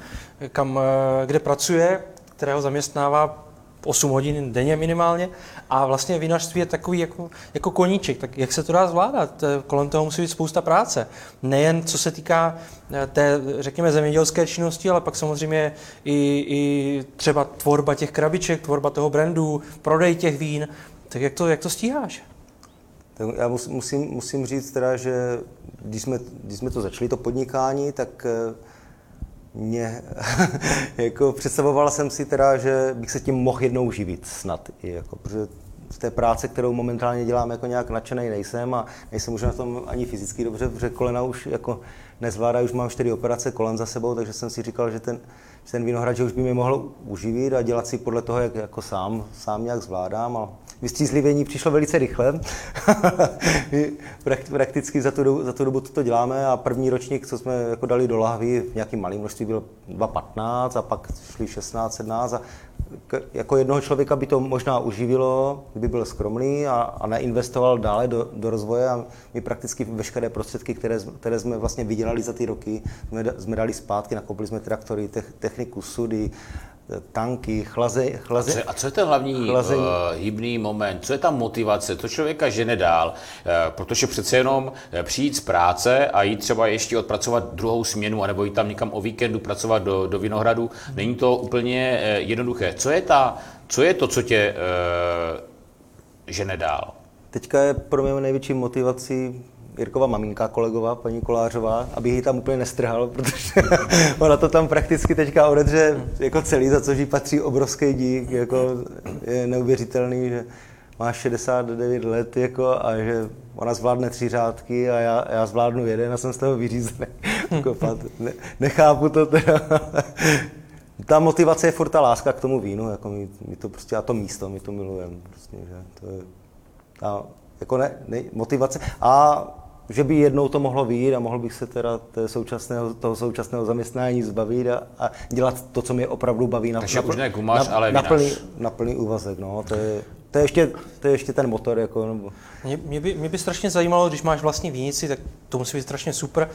kam, eh, kde pracuje, kterého zaměstnává 8 hodin denně minimálně a vlastně vinařství je takový jako, jako koníček, tak jak se to dá zvládat? Kolem toho musí být spousta práce. Nejen co se týká eh, té, řekněme, zemědělské činnosti, ale pak samozřejmě i, i třeba tvorba těch krabiček, tvorba toho brandu, prodej těch vín. Tak jak to, jak to stíháš? Tak já musím, musím říct teda, že když jsme, když jsme to začali, to podnikání, tak eh, mě, (laughs) jako představoval jsem si teda, že bych se tím mohl jednou živit snad. I jako, protože z té práce, kterou momentálně dělám, jako nějak nadšený nejsem a nejsem už na tom ani fyzicky dobře, protože kolena už jako nezvládají, už mám čtyři operace kolen za sebou, takže jsem si říkal, že ten, že ten vinohrad, že už by mě mohl uživit a dělat si podle toho, jak jako sám, sám nějak zvládám. A vystřízlivění přišlo velice rychle. (laughs) Prakticky za tu, dobu, za tu dobu to děláme a první ročník, co jsme jako dali do lahvy, v nějakým malým množství byl 2,15 a pak šli 16, 17 a jako jednoho člověka by to možná uživilo, kdyby byl skromný a, a neinvestoval dále do, do rozvoje a my prakticky veškeré prostředky, které, které jsme vlastně vydělali za ty roky, jsme, jsme dali zpátky, nakoupili jsme traktory, techniku, sudy, tanky, chlaze, chlaze, a, co, je ten hlavní chlazení? uh, hybný moment? Co je ta motivace? Co člověka žene dál? Uh, protože přece jenom uh, přijít z práce a jít třeba ještě odpracovat druhou směnu, anebo jít tam někam o víkendu pracovat do, do Vinohradu, není to úplně uh, jednoduché. Co je, ta, co je to, co tě uh, žene dál? Teďka je pro mě největší motivací Jirkova maminka, kolegová, paní Kolářová, aby ji tam úplně nestrhal, (laughs) protože ona to tam prakticky teďka odedře jako celý, za což jí patří obrovský dík, jako je neuvěřitelný, že má 69 let jako, a že ona zvládne tři řádky a já, já zvládnu jeden a jsem z toho vyřízený. (laughs) Jako ne, nechápu to teda. (laughs) ta motivace je furt ta láska k tomu vínu, jako my, my to prostě, a to místo, my to milujeme. Prostě, že to je ta, jako ne, ne, motivace. A že by jednou to mohlo vyjít a mohl bych se teda té současného, toho současného zaměstnání zbavit a, a dělat to, co mě opravdu baví na, Takže na, už ne gumař, na, ale na, plný, na plný úvazek. No. To, je, to, je ještě, to je ještě ten motor. Jako, nebo... mě, mě, by, mě by strašně zajímalo, když máš vlastní vínici, tak to musí být strašně super.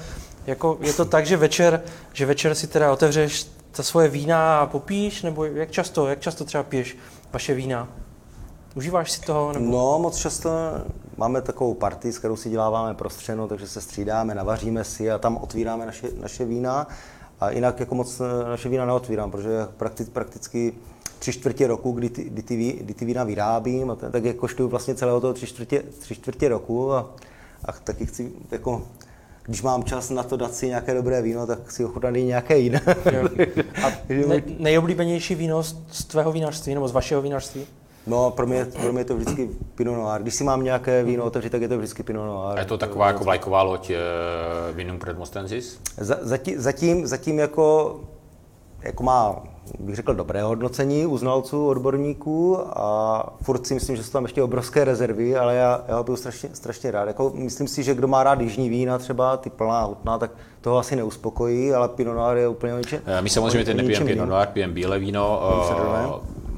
Jako, je to tak, že večer, že večer si teda otevřeš ta svoje vína a popíš, nebo jak často, jak často třeba piješ vaše vína? Užíváš si toho? Nebo? No, moc často máme takovou party, s kterou si děláváme prostřeno, takže se střídáme, navaříme si a tam otvíráme naše, naše vína. A jinak jako moc naše vína neotvírám, protože prakticky, prakticky tři čtvrtě roku, kdy ty, kdy ty, kdy ty vína vyrábím, a tak jako koštuju vlastně celého toho tři čtvrtě, tři čtvrtě roku a, a taky chci jako když mám čas na to dát si nějaké dobré víno, tak si ochutnat i nějaké jiné. (laughs) A ne, nejoblíbenější víno z tvého vínařství nebo z vašeho vínařství? No, pro mě, pro mě je to vždycky Pinot Noir. Když si mám nějaké víno otevřít, tak je to vždycky Pinot Noir. A je to taková jako vlajková loď uh, Vinum Predmostensis? Zatím, zatím, zatím jako, jako má, bych řekl, dobré hodnocení u znalců, odborníků a furt si myslím, že jsou tam ještě obrovské rezervy, ale já, já ho byl strašně, strašně rád. Jako, myslím si, že kdo má rád jižní vína třeba, ty plná hutná, tak toho asi neuspokojí, ale Pinot Noir je úplně ničem. My samozřejmě teď nepijeme Pinot Noir, pijeme bílé víno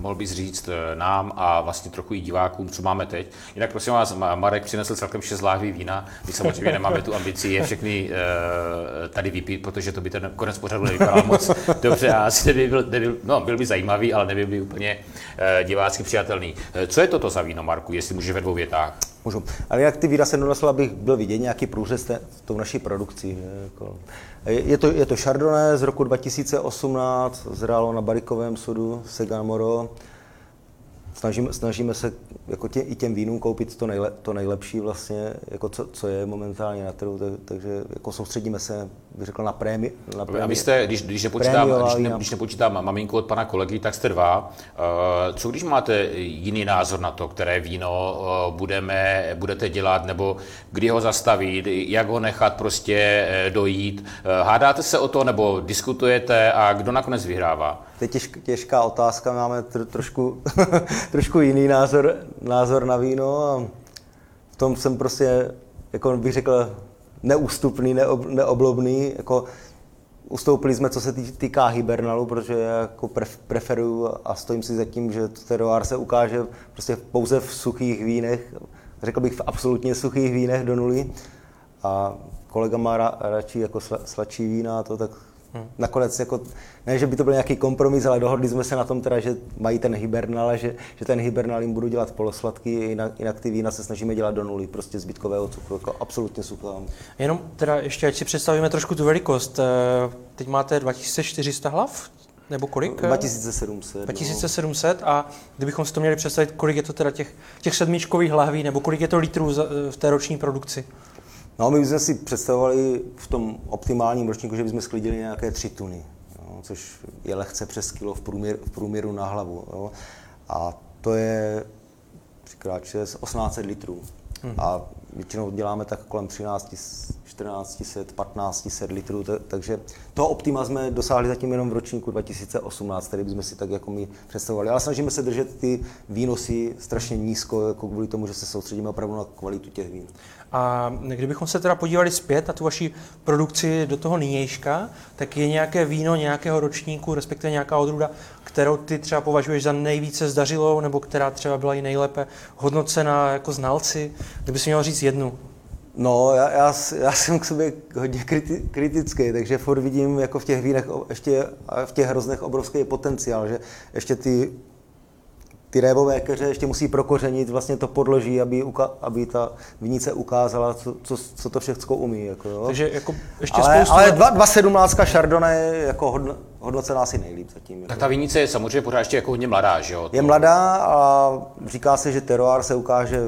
mohl bys říct eh, nám a vlastně trochu i divákům, co máme teď. Jinak prosím vás, Marek přinesl celkem 6 láhví vína. My samozřejmě nemáme tu ambici je všechny uh, tady vypít, protože to by ten konec pořadu nevypadal moc dobře a asi nebyl, nebyl, no, byl by zajímavý, ale nebyl by úplně uh, divácky přijatelný. Co je toto za víno, Marku, jestli může ve dvou větách? Můžu. Ale jak ty se donesl, abych byl vidět nějaký průřez v tou naší produkci. Jako. Je to, je to Chardonnay z roku 2018, zrálo na barikovém sudu Segan Moro. Snažíme, snažíme se jako tě, i těm vínům koupit to, nejle, to nejlepší vlastně, jako co, co, je momentálně na trhu, tak, takže jako soustředíme se, bych řekl, na prémi. Na prémi a vy jste, když, když, nepočítám, když, ne, když nepočítám maminku od pana kolegy, tak jste dva. Uh, co když máte jiný názor na to, které víno uh, budeme, budete dělat, nebo kdy ho zastavit, jak ho nechat prostě uh, dojít? Hádáte se o to, nebo diskutujete a kdo nakonec vyhrává? To je těžk, těžká otázka, máme tr, trošku, (laughs) trošku jiný názor, názor na víno a v tom jsem prostě, jako bych řekl, neústupný, neob, neoblobný, jako ustoupili jsme, co se týká hibernalu, protože já jako preferuju a stojím si za tím, že terroir se ukáže prostě pouze v suchých vínech, řekl bych v absolutně suchých vínech do nuly. A kolega má radši jako sladší vína, to tak Hmm. Nakonec jako, ne, že by to byl nějaký kompromis, ale dohodli jsme se na tom teda, že mají ten hibernal a že, že ten hibernal jim budu dělat polosladký, jinak, jinak ty vína se snažíme dělat do nuly, prostě zbytkového cukru, jako absolutně suchá. Jenom teda ještě, ať si představíme trošku tu velikost. Eh, teď máte 2400 hlav, nebo kolik? 2700. 2700 no. a kdybychom si to měli představit, kolik je to teda těch, těch sedmičkových lahví, nebo kolik je to litrů v té roční produkci? No, my bychom si představovali v tom optimálním ročníku, že bychom sklidili nějaké tři tuny, jo, což je lehce přes kilo v průměru, v průměru na hlavu. Jo. A to je 3x6, 1800 litrů. Hmm. A většinou děláme tak kolem 13 1400, 1500 litrů, takže toho optima jsme dosáhli zatím jenom v ročníku 2018, který bychom si tak jako my představovali. Ale snažíme se držet ty výnosy strašně nízko, jako kvůli tomu, že se soustředíme opravdu na kvalitu těch vín. A kdybychom se teda podívali zpět na tu vaši produkci do toho nynějška, tak je nějaké víno nějakého ročníku, respektive nějaká odrůda, kterou ty třeba považuješ za nejvíce zdařilou, nebo která třeba byla i nejlépe hodnocena jako znalci? Kdyby si měl říct jednu. No, já, já, já jsem k sobě hodně kriti, kritický, takže furt vidím jako v těch vínech ještě v těch hroznech obrovský potenciál, že ještě ty ty révové keře ještě musí prokořenit vlastně to podloží, aby, uka, aby ta vinice ukázala, co, co, co to všechno umí. Jako, jo. Takže jako ještě ale, spoustu... ale 2,17 Chardonnay je jako hodno, hodnocená asi nejlíp zatím. Jako. Tak ta vinice je samozřejmě pořád ještě jako hodně mladá, že jo? Je mladá a říká se, že teroár se ukáže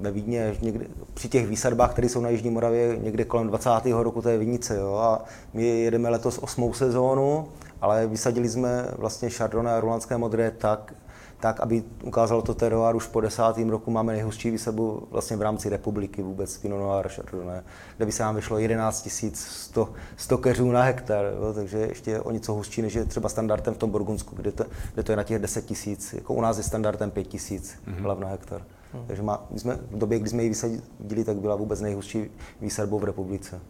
ve Vídně někdy, při těch výsadbách, které jsou na Jižní Moravě, někde kolem 20. roku té vinice. Jo? A my jedeme letos osmou sezónu, ale vysadili jsme vlastně Chardonnay a Rulandské modré tak, tak, aby ukázalo to terroir už po desátém roku máme nejhustší výsadbu vlastně v rámci republiky vůbec Pinot Noir Chardonnay, kde by se nám vyšlo 11 100, 100 keřů na hektar, jo, takže ještě o něco hustší, než je třeba standardem v tom Burgundsku, kde to, kde to je na těch 10 tisíc, jako u nás je standardem 5 tisíc mm-hmm. hlav na hektar. Mm. Takže má, my jsme, v době, kdy jsme ji vysadili, tak byla vůbec nejhustší výsadbou v republice.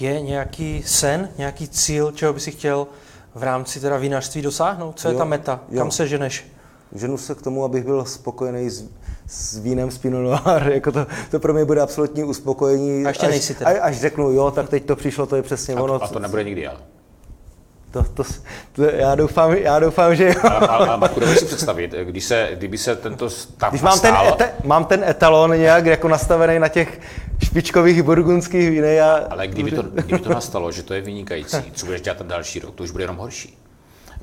Je nějaký sen, nějaký cíl, čeho by si chtěl v rámci teda vinařství dosáhnout? Co je jo, ta meta? Jo. Kam se ženeš? Ženu se k tomu, abych byl spokojený s, s vínem z Pinot Noir. (laughs) Jako to, to pro mě bude absolutní uspokojení. A ještě až, nejsi teda. Až řeknu, jo, tak teď to přišlo, to je přesně a, ono. A to nebude nikdy, ale. To, to, to, já, doufám, já doufám, že jo. A, a, a Marku, si představit, když se, kdyby se tento stav Když mám ten, ete, mám ten etalon nějak jako nastavený na těch špičkových burgundských vínech. A... Ale kdyby to, kdyby to nastalo, že to je vynikající, co budeš dělat ten další rok, to už bude jenom horší.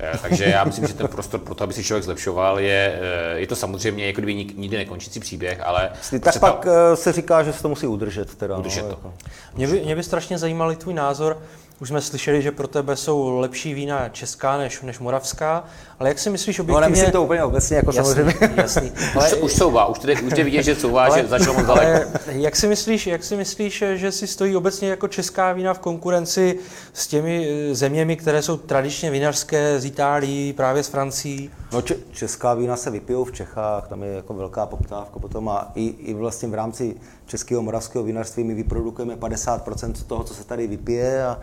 Eh, takže já myslím, že ten prostor pro to, aby si člověk zlepšoval, je, eh, je to samozřejmě jako kdyby nikdy nekončící příběh, ale... Tak pak ta... Eh, se říká, že se to musí udržet. Teda, udržet no, to. Jako. Mě by, mě by strašně zajímal tvůj názor už jsme slyšeli, že pro tebe jsou lepší vína česká než, než moravská, ale jak si myslíš objektivně... No nemyslím to úplně obecně, jako jasný, samozřejmě. Jasný. (laughs) Ale, už, už couvá, už, tedy, už je vidět, že couvá, ale, že začalo moc daleko. Jak si, myslíš, jak si myslíš, že si stojí obecně jako česká vína v konkurenci s těmi eh, zeměmi, které jsou tradičně vinařské z Itálií, právě z Francií? No če- česká vína se vypijou v Čechách, tam je jako velká poptávka potom a i, i vlastně v rámci českého moravského vinařství my vyprodukujeme 50% toho, co se tady vypije a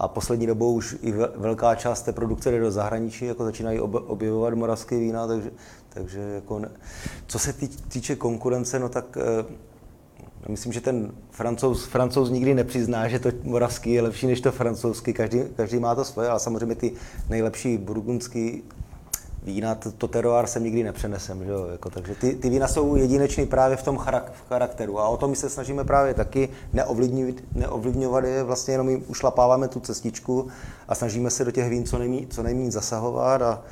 a poslední dobou už i velká část té produkce jde do zahraničí, jako začínají objevovat moravské vína, takže, takže jako ne. co se tý, týče konkurence, no tak e, myslím, že ten francouz, francouz nikdy nepřizná, že to moravský je lepší než to francouzský, každý, každý má to svoje, ale samozřejmě ty nejlepší burgundský vína, to, to teroár jsem nikdy nepřenesem, že jo? Jako, takže ty, ty vína jsou jedinečný právě v tom charak, v charakteru a o to my se snažíme právě taky neovlivňovat, neovlivňovat je, vlastně jenom jim ušlapáváme tu cestičku a snažíme se do těch vín co nejméně, co nejméně zasahovat a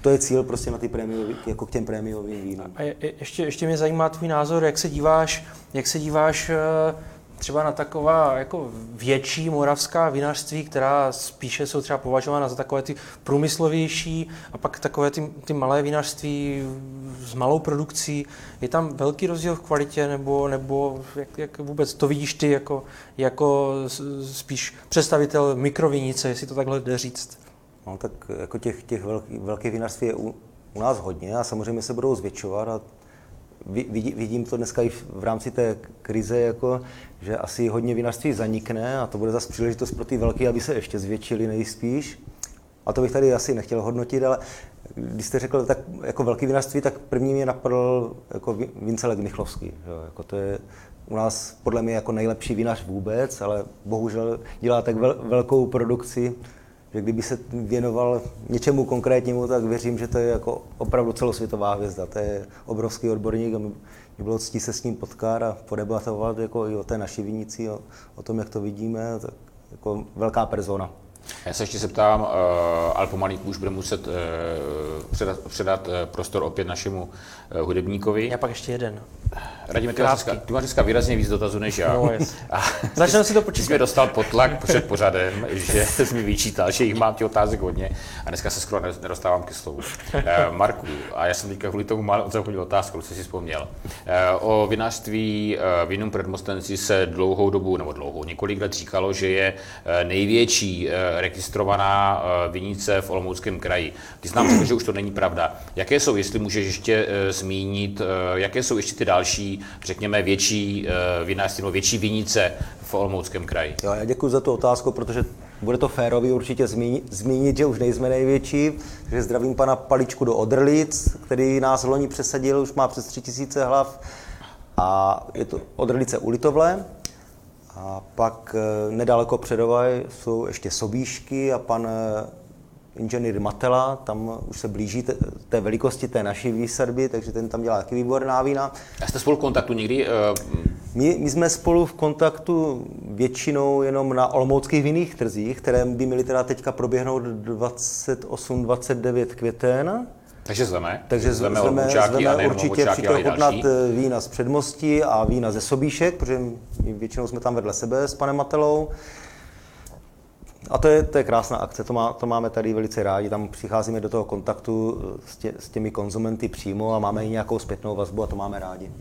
to je cíl prostě na ty prémiový, jako k těm prémiovým vínům. A je, ještě, ještě mě zajímá tvůj názor, jak se díváš, jak se díváš uh třeba na taková jako větší moravská vinařství, která spíše jsou třeba považována za takové ty průmyslovější a pak takové ty, ty malé vinařství s malou produkcí. Je tam velký rozdíl v kvalitě nebo, nebo jak, jak vůbec to vidíš ty jako, jako spíš představitel mikrovinice, jestli to takhle jde říct? No tak jako těch, těch velký, velkých vinařství je u, u nás hodně a samozřejmě se budou zvětšovat a vidím to dneska i v rámci té krize, jako, že asi hodně vinařství zanikne a to bude zase příležitost pro ty velké, aby se ještě zvětšili nejspíš. A to bych tady asi nechtěl hodnotit, ale když jste řekl tak jako velký vinařství, tak první mě napadl jako Vincelek Michlovský. Jo, jako to je u nás podle mě jako nejlepší vinař vůbec, ale bohužel dělá tak vel, velkou produkci, že kdyby se věnoval něčemu konkrétnímu, tak věřím, že to je jako opravdu celosvětová hvězda. To je obrovský odborník a mi bylo ctí se s ním potkat a podebatovat jako i o té naší vinici, o, o tom, jak to vidíme. Tak jako velká persona. Já se ještě zeptám, uh, ale pomalinku už bude muset uh, předat, předat uh, prostor opět našemu hudebníkovi. Já pak ještě jeden. Radíme, ty, máš dneska, ty máš dneska výrazně víc dotazů než já. No, (laughs) Začneme si to počítat. Jsi mě dostal potlak před pořadem, (laughs) že jsi mi vyčítal, že jich mám ti otázek hodně a dneska se skoro nedostávám ke slovu. Marku, a já jsem teďka kvůli tomu mal zapomněl otázku, co jsi vzpomněl. O vinařství Vinum Predmostenci se dlouhou dobu, nebo dlouhou, několik let říkalo, že je největší registrovaná uh, vinice v Olomouckém kraji. Ty jsi nám řekl, že už to není pravda. Jaké jsou, jestli můžeš ještě uh, zmínit, uh, jaké jsou ještě ty další, řekněme, větší vinařství, nebo větší vinice v Olomouckém kraji? Jo, já děkuji za tu otázku, protože bude to férový určitě zmínit, zmínit, že už nejsme největší, takže zdravím pana Paličku do Odrlic, který nás loni přesadil, už má přes 3000 hlav a je to Odrlice u Litovle. A pak eh, nedaleko předovaj jsou ještě Sobíšky a pan eh, inženýr Matela, tam už se blíží té, té velikosti té naší výsadby, takže ten tam dělá taky výborná vína. A jste spolu v kontaktu někdy? My, my jsme spolu v kontaktu většinou jenom na olomouckých vinných trzích, které by měly teda teďka proběhnout 28-29 květen. Takže zveme. Takže zveme, zveme, zveme určitě přijďte ochutnat vína z předmostí a vína ze Sobíšek, protože my většinou jsme tam vedle sebe s panem Matelou. A to je, to je krásná akce, to, má, to máme tady velice rádi, tam přicházíme do toho kontaktu s, tě, s těmi konzumenty přímo a máme i nějakou zpětnou vazbu a to máme rádi.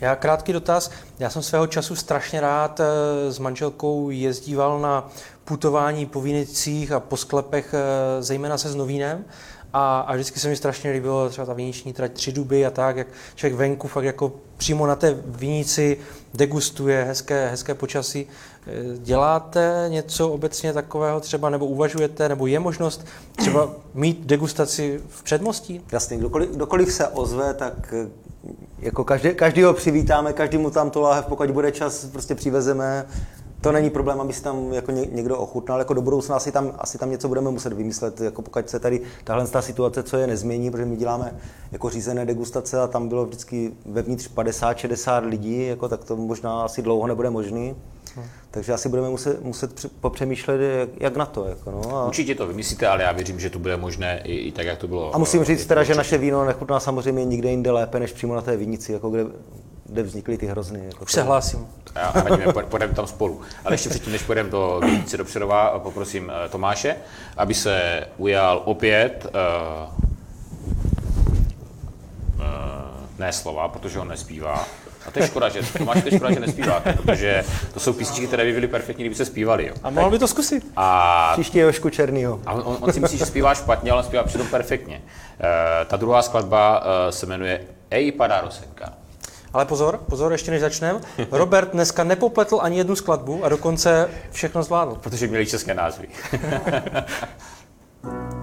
Já krátký dotaz. Já jsem svého času strašně rád eh, s manželkou jezdíval na putování po vinicích a po sklepech, eh, zejména se s Novínem. A, a vždycky se mi strašně líbilo třeba ta viniční trať tři duby a tak, jak člověk venku fakt jako přímo na té vinici degustuje hezké, hezké počasí. Eh, děláte něco obecně takového třeba, nebo uvažujete, nebo je možnost třeba mít degustaci v předmostí? Jasně, kdokoliv, kdokoliv se ozve, tak eh, jako každý, každýho přivítáme, každému tam to láhev, pokud bude čas, prostě přivezeme. To není problém, aby si tam jako někdo ochutnal. Jako do budoucna asi tam, asi tam něco budeme muset vymyslet, jako pokud se tady tahle ta situace, co je, nezmění, protože my děláme jako řízené degustace a tam bylo vždycky vevnitř 50-60 lidí, jako, tak to možná asi dlouho nebude možný. Takže asi budeme muset, muset popřemýšlet, jak, jak na to. Jako no. A... Určitě to vymyslíte, ale já věřím, že to bude možné i, i tak, jak to bylo. A musím říct teda, že naše víno nechutná samozřejmě nikde jinde lépe, než přímo na té vinici, jako kde, kde vznikly ty hrozny. Jako Už se hlásím. Půjdeme tam spolu. Ale ještě předtím, než půjdeme do vinice do Přerova, poprosím eh, Tomáše, aby se ujal opět uh, uh, ne slova, protože on nespívá, a to je škoda, že Tomáš, to je škoda, že nespíváte, protože to jsou písničky, které by byly perfektní, kdyby se zpívali. Jo. A mohl by to zkusit. A, Příště Jošku Černýho. A on, on, si myslí, že zpívá špatně, ale on zpívá přitom perfektně. Uh, ta druhá skladba uh, se jmenuje Ej, padá rosenka. Ale pozor, pozor, ještě než začneme. Robert dneska nepopletl ani jednu skladbu a dokonce všechno zvládl. Protože měli české názvy. (laughs)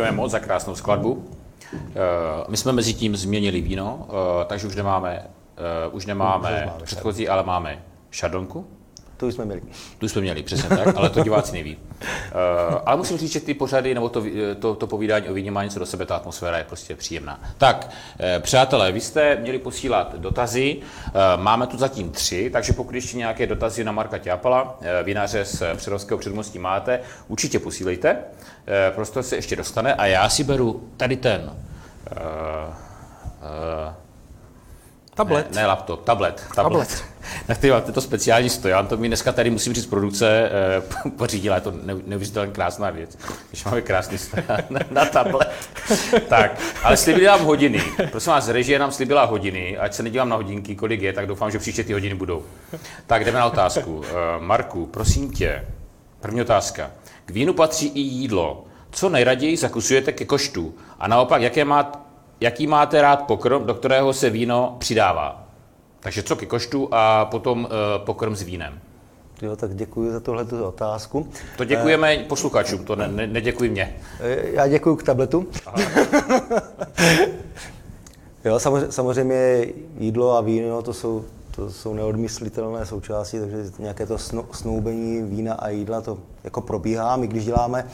děkujeme moc za krásnou skladbu. My jsme mezi tím změnili víno, takže už nemáme, už nemáme předchozí, ale máme šardonku. To už jsme měli. Tu jsme měli, přesně tak, ale to diváci neví. Uh, (laughs) ale musím říct, že ty pořady nebo to, to, to povídání o víně má něco do sebe, ta atmosféra je prostě příjemná. Tak, uh, přátelé, vy jste měli posílat dotazy, uh, máme tu zatím tři, takže pokud ještě nějaké dotazy na Marka Ťápala, uh, vinaře z Přerovského předmostí máte, určitě posílejte, uh, prostor se ještě dostane a já si beru tady ten uh, uh, Tablet. Ne, ne laptop, tablet. Tablet. tablet. (laughs) Na který máte to speciální stojan, to mi dneska tady musím říct produkce eh, (laughs) pořídila, je to neuvěřitelně krásná věc, když máme krásný (laughs) stojan na, na tablet. tak, ale slibili nám hodiny. Prosím vás, režie nám slibila hodiny, ať se nedívám na hodinky, kolik je, tak doufám, že příště ty hodiny budou. Tak jdeme na otázku. Eh, Marku, prosím tě, první otázka. K vínu patří i jídlo. Co nejraději zakusujete ke koštu? A naopak, jaké má jaký máte rád pokrm, do kterého se víno přidává. Takže co ke koštu a potom uh, pokrm s vínem. Jo, tak děkuji za tohle otázku. To děkujeme uh, posluchačům, to ne, ne, neděkuji mě. Eh, já děkuji k tabletu. jo, samozřejmě, samozřejmě jídlo a víno to jsou, to jsou neodmyslitelné součásti, takže nějaké to snoubení vína a jídla to jako probíhá. My když děláme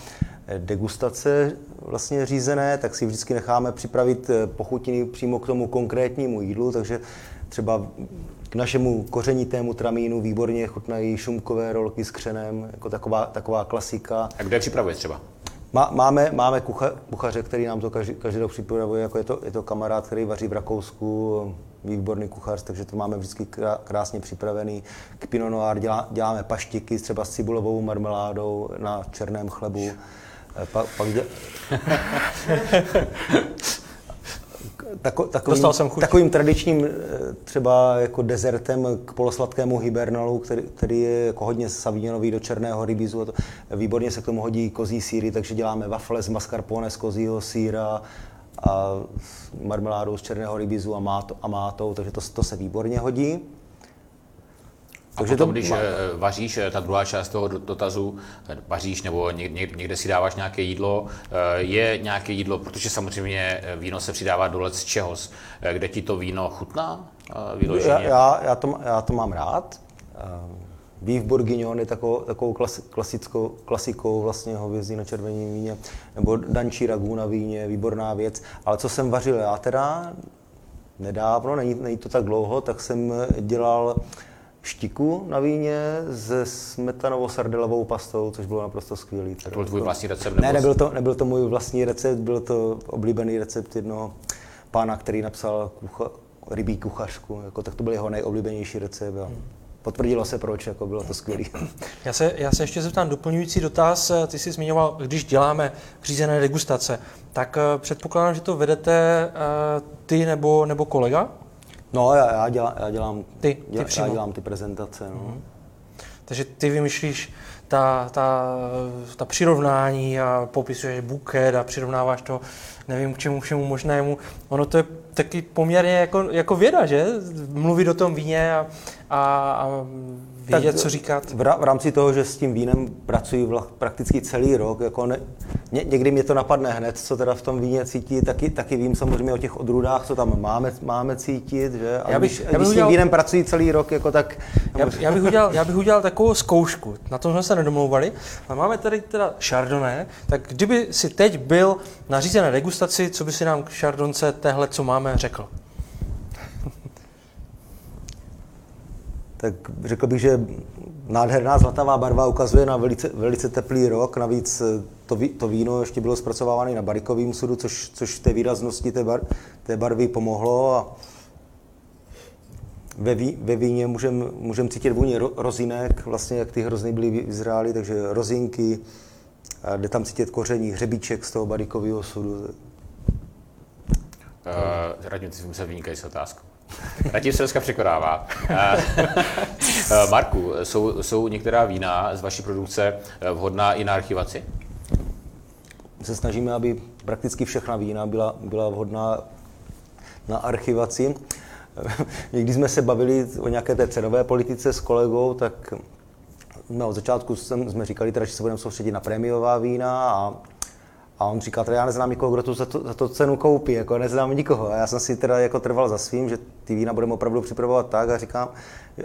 degustace vlastně řízené, tak si vždycky necháme připravit eh, pochutiny přímo k tomu konkrétnímu jídlu, takže třeba k našemu kořenitému tramínu výborně chutnají šumkové rolky s křenem, jako taková, taková klasika. A kdo je připravuje třeba? Má, máme máme kucha, kuchaře, který nám to každý, každý rok připravuje, jako je to, je to kamarád, který vaří v Rakousku, výborný kuchař, takže to máme vždycky krásně připravený. K Pinot Noir dělá, děláme paštiky třeba s cibulovou marmeládou na černém chlebu. Pa, pak dě... (laughs) Tako, takovým, takovým tradičním eh, třeba jako dezertem k polosladkému hibernalu, který, který je jako hodně savignonový do černého rybízu. To, výborně se k tomu hodí kozí síry, takže děláme wafle z mascarpone z kozího síra a marmeládou z černého rybízu a, máto, a mátou, takže to, to se výborně hodí. A Takže potom, to když. Eh, vaříš, eh, ta druhá část toho dotazu, eh, vaříš nebo někde si dáváš nějaké jídlo, je nějaké jídlo, protože samozřejmě víno se přidává do z čeho, kde ti to víno chutná vyloženě? Já, já, já, to, já to mám rád. Beef bourguignon je takovou, takovou klasickou, klasikou vlastně hovězí na červeném víně, nebo dančí ragu na víně, výborná věc. Ale co jsem vařil já teda nedávno, není, není to tak dlouho, tak jsem dělal štiku na víně se smetanovo-sardelovou pastou, což bylo naprosto skvělý. To byl tvůj vlastní recept? Ne, nebyl to, nebyl to můj vlastní recept, byl to oblíbený recept jednoho pána, který napsal kucha, rybí kuchařku, jako, tak to byl jeho nejoblíbenější recept. Jo. Potvrdilo se proč, jako bylo to skvělé. Já se, já se ještě zeptám doplňující dotaz. Ty jsi zmiňoval, když děláme řízené degustace, tak eh, předpokládám, že to vedete eh, ty nebo, nebo kolega? No, já, já, dělám, já dělám ty, ty dělám, já dělám ty prezentace. No. Mm. Takže ty vymýšlíš ta, ta, ta přirovnání a popisuješ buket a přirovnáváš to nevím k čemu všemu možnému. Ono to je taky poměrně jako, jako věda, že? Mluvit o tom víně a, a, a vědět, tak co říkat. V, v rámci toho, že s tím vínem pracuji vla, prakticky celý rok, jako ne, ně, někdy mě to napadne hned, co teda v tom víně cítí, taky, taky vím samozřejmě o těch odrůdách, co tam máme, máme cítit, že? A já bych, když, já bych když udělal, s tím vínem pracuji celý rok, jako tak... Já, já, bych udělal, já bych udělal takovou zkoušku, na tom jsme se nedomlouvali, ale máme tady teda Chardonnay, tak kdyby si teď byl na degustaci, co by si nám k Chardonce téhle, co máme, řekl? Tak řekl bych, že nádherná zlatavá barva ukazuje na velice, velice teplý rok. Navíc eh, to, to víno ještě bylo zpracovávané na barikovém sudu, což, což té výraznosti té, bar, té barvy pomohlo. A ve, ví, ve víně můžeme můžem cítit vůni ro, rozinek, vlastně jak ty hrozny byly vyzrály, takže rozinky, a jde tam cítit koření, hřebíček z toho barikového sudu. Uh, Radim, ty jsi musel vynikající otázku. Radim se dneska překonává. Eh, eh, Marku, jsou, jsou některá vína z vaší produkce eh, vhodná i na archivaci? My se snažíme, aby prakticky všechna vína byla, byla vhodná na archivaci. (laughs) Když jsme se bavili o nějaké té cenové politice s kolegou, tak no, začátku jsme říkali, teda, že se budeme soustředit na prémiová vína a, A on říká, teda já neznám nikoho, kdo to za, to za to cenu koupí, jako neznám nikoho. A já jsem si teda jako trval za svým, že ty vína budeme opravdu připravovat tak a říkám,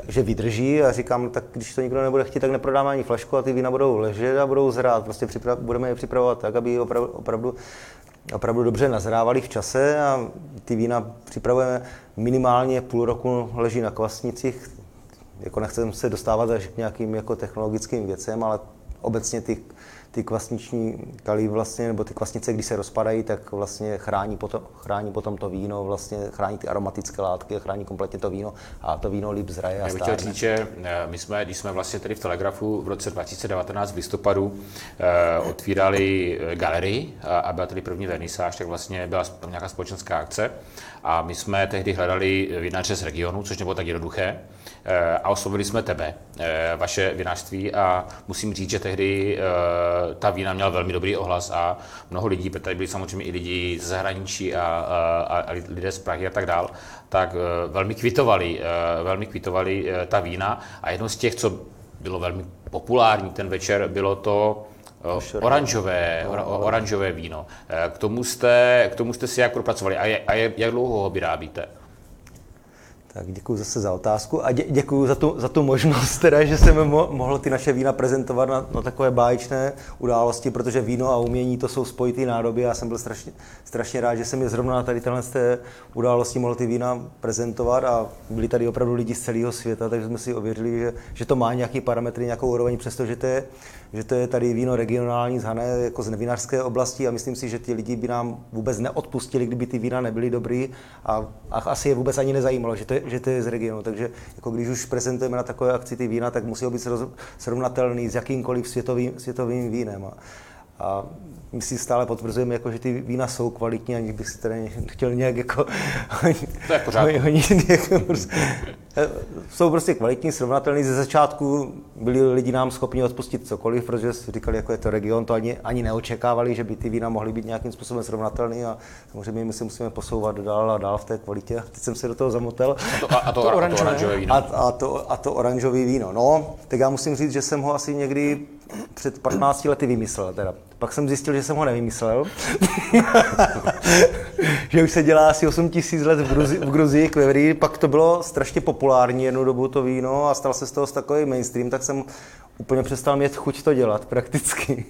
že vydrží a říkám, tak když to nikdo nebude chtít, tak neprodáme ani flašku a ty vína budou ležet a budou zrát. Prostě připra- budeme je připravovat tak, aby opravdu, opravdu opravdu dobře nazrávali v čase a ty vína připravujeme minimálně půl roku leží na kvasnicích. Jako nechcem se dostávat až k nějakým jako technologickým věcem, ale obecně ty ty kvasniční kalí vlastně, nebo ty kvasnice, když se rozpadají, tak vlastně chrání potom, chrání potom to víno, vlastně chrání ty aromatické látky, chrání kompletně to víno. A to víno líp zraje a Já bych chtěl říct, že eh, my jsme, když jsme vlastně tady v Telegrafu v roce 2019 v listopadu eh, otvírali eh, galerii a, a byla tady první vernisáž, tak vlastně byla nějaká společenská akce a my jsme tehdy hledali vinaře z regionu, což nebylo tak jednoduché. A oslovili jsme tebe, vaše vinařství. A musím říct, že tehdy ta vína měla velmi dobrý ohlas a mnoho lidí, protože tady byli samozřejmě i lidi z zahraničí a, a, a lidé z Prahy a tak dál, tak velmi kvitovali, velmi kvitovali ta vína. A jedno z těch, co bylo velmi populární ten večer, bylo to oranžové, oranžové víno. K tomu jste, k tomu jste si jak propracovali a, je, a je, jak dlouho ho vyrábíte? Tak děkuji zase za otázku a dě, děkuji za tu, za tu možnost, teda, že jsem mo, mohl ty naše vína prezentovat na, na takové báječné události, protože víno a umění to jsou spojitý nádoby. Já jsem byl strašně, strašně rád, že jsem je zrovna na tady téhle té události mohl ty vína prezentovat a byli tady opravdu lidi z celého světa, takže jsme si ověřili, že, že to má nějaký parametry, nějakou úroveň, přestože to je že to je tady víno regionální z Hané, jako z nevinářské oblasti a myslím si, že ty lidi by nám vůbec neodpustili, kdyby ty vína nebyly dobrý a, a asi je vůbec ani nezajímalo, že to, je, že to je z regionu. Takže jako když už prezentujeme na takové akci ty vína, tak musí být srovnatelný s jakýmkoliv světovým, světovým vínem. A, a my si stále potvrzujeme, jako, že ty vína jsou kvalitní, ani bych si tady chtěl nějak jako... (laughs) To je pořád. (laughs) jako, prostě, jsou prostě kvalitní, srovnatelný. Ze začátku byli lidi nám schopni odpustit cokoliv, protože si říkali, jako je to region, to ani, ani neočekávali, že by ty vína mohly být nějakým způsobem srovnatelné a samozřejmě my se musíme posouvat dál a dál v té kvalitě. A teď jsem se do toho zamotel. A to, a, a to, to, oranžové. to oranžové víno. A, a, to, a to oranžové víno. No, tak já musím říct, že jsem ho asi někdy před 15 lety vymyslel. Teda. Pak jsem zjistil, že jsem ho nevymyslel. (laughs) že už se dělá asi 8 tisíc let v Gruzii, v Gruzii. Pak to bylo strašně populární jednu dobu to víno a stal se z toho takový mainstream, tak jsem úplně přestal mít chuť to dělat prakticky.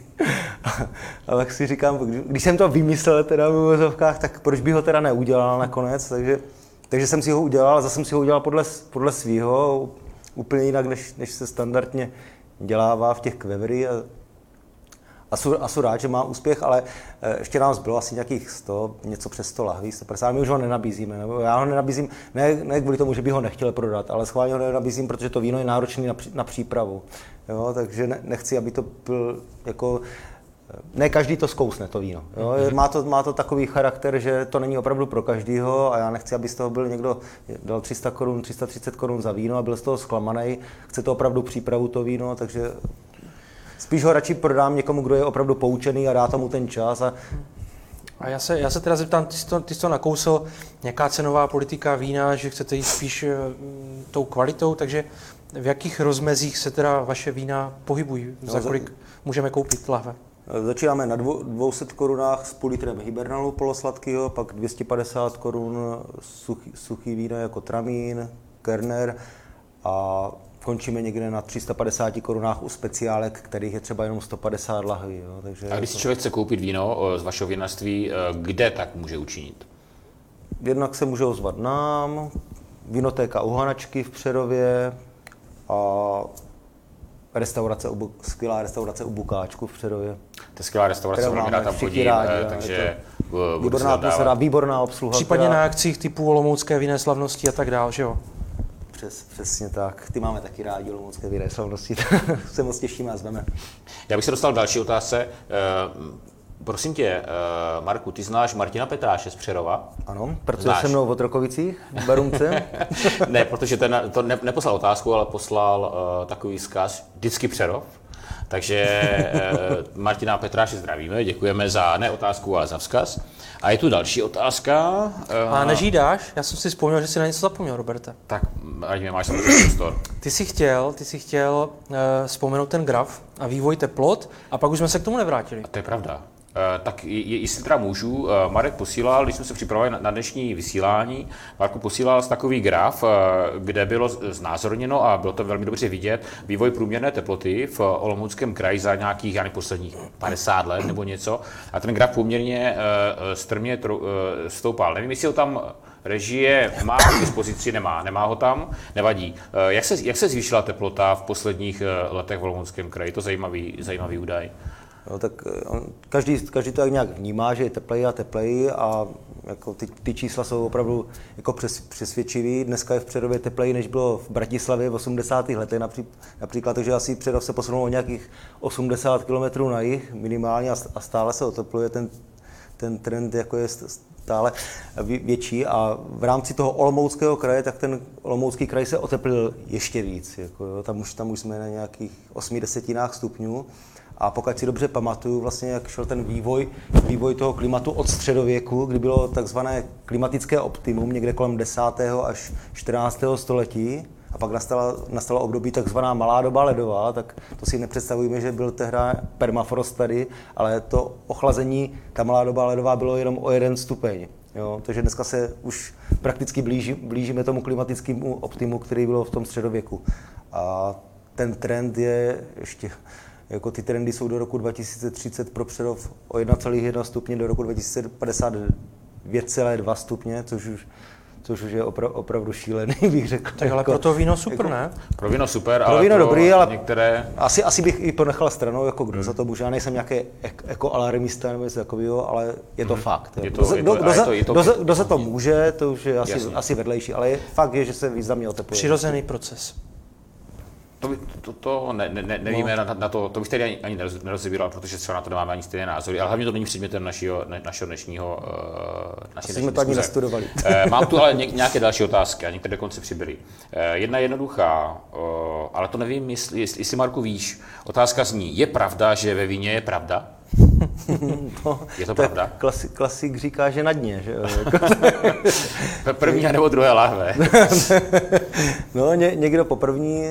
(laughs) a tak si říkám, když jsem to vymyslel teda v uvozovkách, tak proč by ho teda neudělal nakonec, takže, takže jsem si ho udělal a zase jsem si ho udělal podle, podle svého, úplně jinak, než, než se standardně dělává v těch kvevery a, a, jsou, a jsou rád, že má úspěch, ale eh, ještě nám zbylo asi nějakých 100, něco přes 100 lahví, 150, my už ho nenabízíme, nebo já ho nenabízím, ne, ne kvůli tomu, že by ho nechtěl prodat, ale schválně ho nenabízím, protože to víno je náročné na, na přípravu, jo, takže ne, nechci, aby to byl jako ne každý to zkousne, to víno. Jo? Mhm. Má, to, má to takový charakter, že to není opravdu pro každýho a já nechci, aby z toho byl někdo dal 300 korun, 330 korun za víno a byl z toho zklamaný. Chce to opravdu přípravu to víno, takže spíš ho radši prodám někomu, kdo je opravdu poučený a dá tomu ten čas. A, a já se, já se teda zeptám, ty jsi, to, ty jsi to nakousl, nějaká cenová politika vína, že chcete jít spíš uh, tou kvalitou, takže v jakých rozmezích se teda vaše vína pohybují? Za no, kolik můžeme koupit lahve? Začínáme na 200 korunách s půl litrem hibernalu polosladkého, pak 250 korun suchý, suchý víno jako tramín, kerner a končíme někde na 350 korunách u speciálek, kterých je třeba jenom 150 lahví. Jo. Takže a když si člověk chce koupit víno z vašeho vinařství, eh, kde tak může učinit? Jednak se může ozvat nám, vinotéka Uhanačky v Přerově a restaurace, skvělá restaurace u Bukáčku v Přerově. To je skvělá restaurace, velmi rád tam chodím, rádi, eh, takže výborná atmosféra, výborná obsluha. Případně na akcích typu Olomoucké vinné slavnosti a tak dál, že jo? Přes, přesně tak. Ty máme taky rádi Olomoucké vinné slavnosti, (laughs) se moc těšíme a zveme. Já bych se dostal k další otázce. Prosím tě, uh, Marku, ty znáš Martina Petráše z Přerova? Ano, protože se mnou v Otrokovicích, v Barunce. (laughs) ne, protože ten to ne, neposlal otázku, ale poslal uh, takový vzkaz, vždycky Přerov. Takže uh, Martina Petráše zdravíme, děkujeme za ne otázku, ale za vzkaz. A je tu další otázka. Uh, a nežídáš? Já jsem si vzpomněl, že jsi na něco zapomněl, Roberte. Tak, ať mě máš samozřejmě prostor. Ty jsi chtěl, ty jsi chtěl uh, vzpomenout ten graf a vývoj teplot a pak už jsme se k tomu nevrátili. A to je pravda. Eh, tak jestli teda můžu, eh, Marek posílal, když jsme se připravovali na dnešní vysílání, Marko posílal takový graf, eh, kde bylo znázorněno a bylo to velmi dobře vidět vývoj průměrné teploty v Olomouckém kraji za nějakých, já posledních 50 let nebo něco. A ten graf poměrně strmě stoupal. Nevím, jestli ho tam režie má k dispozici, nemá, nemá ho tam, nevadí. Jak se, jak se zvýšila teplota v posledních letech v Olomouckém kraji? To zajímavý, zajímavý údaj. Jo, tak eh, on, každý, každý to tak nějak vnímá, že je tepleji a tepleji a jako ty, ty čísla jsou opravdu jako přes, přesvědčivý. Dneska je v Přerově tepleji, než bylo v Bratislavě v 80. letech napří, například, takže asi Přerov se posunul o nějakých 80 km na jih minimálně a, a stále se otepluje. Ten, ten trend jako je stále větší a v rámci toho Olomouckého kraje, tak ten Olomoucký kraj se oteplil ještě víc. Jako, jo, tam, už, tam už jsme na nějakých 8 desetinách stupňů. A pokud si dobře pamatuju, vlastně jak šel ten vývoj, vývoj toho klimatu od středověku, kdy bylo takzvané klimatické optimum někde kolem 10. až 14. století, a pak nastala, nastalo období takzvaná malá doba ledová, tak to si nepředstavujeme, že byl tehdy permafrost tady, ale to ochlazení, ta malá doba ledová bylo jenom o jeden stupeň. Jo? Takže dneska se už prakticky blíží, blížíme tomu klimatickému optimu, který bylo v tom středověku. A ten trend je ještě jako ty trendy jsou do roku 2030 pro Přerov o 1,1 stupně, do roku 2050 2,2 stupně, což už což už je opra- opravdu šílený, (laughs) bych řekl. Tak ale jako, pro to víno super, jako, ne? Pro víno super, pro víno ale dobrý, ale některé... Asi, asi bych i ponechal stranou, jako kdo hmm. za to může. Já nejsem nějaký jako alarmista nebo něco takového, ale je to hmm. fakt. Je to, kdo, kdo, kdo, kdo, kdo za to může, to už je asi, asi vedlejší, ale je, fakt je, že se významně otepluje. Přirozený proces. To, to, to ne, ne, nevíme, no. na, na, to, to bych tady ani, ani nerozebíral, protože třeba na to nemáme ani stejné názory, ale hlavně to není předmětem našeho, ne, našeho dnešního uh, naší jsme to ani nestudovali. uh, mám tu ale ně, nějaké další otázky, a některé dokonce přibyly. Uh, jedna jednoduchá, ale to nevím, jestli, jestli, Marku víš. Otázka zní, je pravda, že ve víně je pravda? (laughs) to, je to pravda? Klasik, klasik říká, že na dně. Že? (laughs) První nebo druhé láhve? (laughs) no, ně, někdo po první